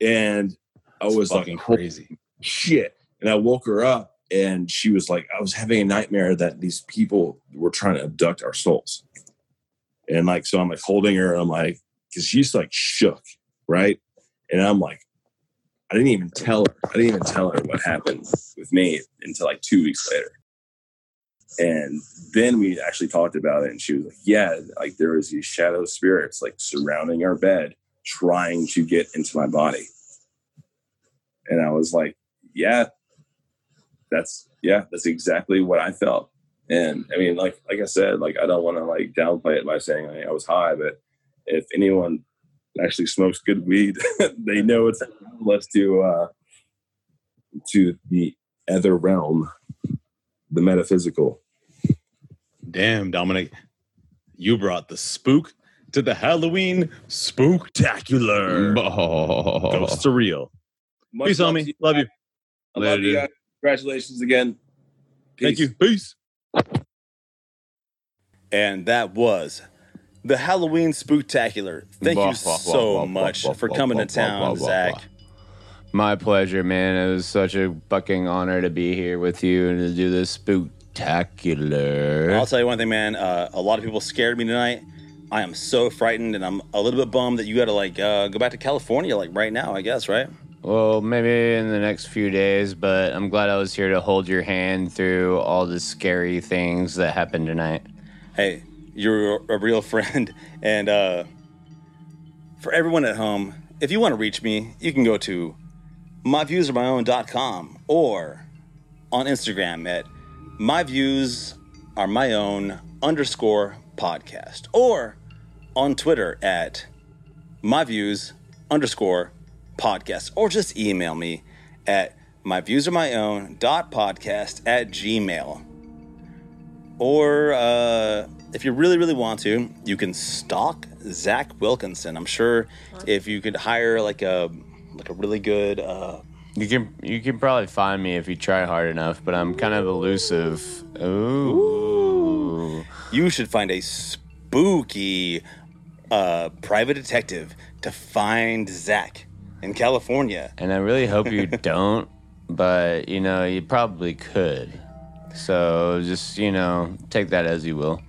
And I was fucking like, crazy. shit. And I woke her up and she was like, I was having a nightmare that these people were trying to abduct our souls. And like, so I'm like holding her and I'm like, because she's like shook, right? And I'm like, I didn't even tell her. I didn't even tell her what happened with me until like two weeks later. And then we actually talked about it, and she was like, "Yeah, like there was these shadow spirits like surrounding our bed, trying to get into my body." And I was like, "Yeah, that's yeah, that's exactly what I felt." And I mean, like like I said, like I don't want to like downplay it by saying like, I was high, but if anyone actually smokes good weed, they know it's less to uh, to the other realm, the metaphysical. Damn, Dominic, you brought the spook to the Halloween spooktacular. Go surreal. Much Peace, love homie. to you Love you. guys. I love you guys. Congratulations again. Thank you. Peace. And that was the Halloween spooktacular. Thank you so much for coming to town, Zach. My pleasure, man. It was such a fucking honor to be here with you and to do this spooktacular. I'll tell you one thing, man. Uh, a lot of people scared me tonight. I am so frightened, and I'm a little bit bummed that you got to like uh, go back to California, like right now. I guess, right? Well, maybe in the next few days, but I'm glad I was here to hold your hand through all the scary things that happened tonight. Hey, you're a real friend, and uh, for everyone at home, if you want to reach me, you can go to myviewsaremyown.com or on Instagram at myviewsareMyOwn underscore podcast or on Twitter at myviews underscore podcast or just email me at myviewsareMyOwn.podcast at gmail. Or uh, if you really, really want to, you can stalk Zach Wilkinson. I'm sure if you could hire like a like a really good uh, You can you can probably find me if you try hard enough, but I'm kind of elusive. Ooh. you should find a spooky uh, private detective to find Zach in California. And I really hope you don't, but you know, you probably could. So just, you know, take that as you will.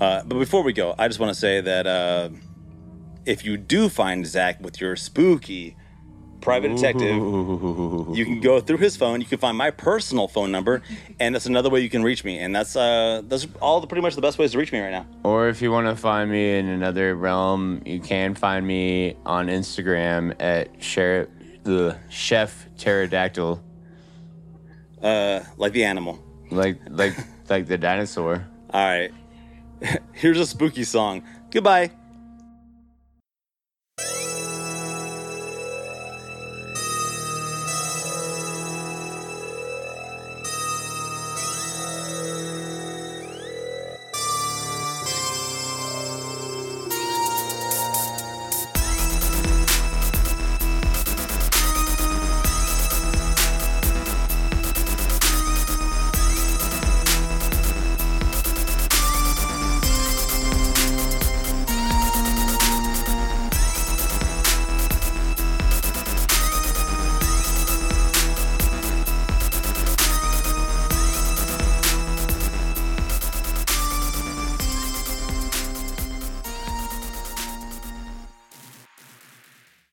Uh, but before we go, I just want to say that uh, if you do find Zach with your spooky private detective, you can go through his phone. You can find my personal phone number, and that's another way you can reach me. And that's uh, that's all the, pretty much the best ways to reach me right now. Or if you want to find me in another realm, you can find me on Instagram at Chef, the Chef Pterodactyl, Uh, like the animal. like like like the dinosaur. All right. Here's a spooky song. Goodbye.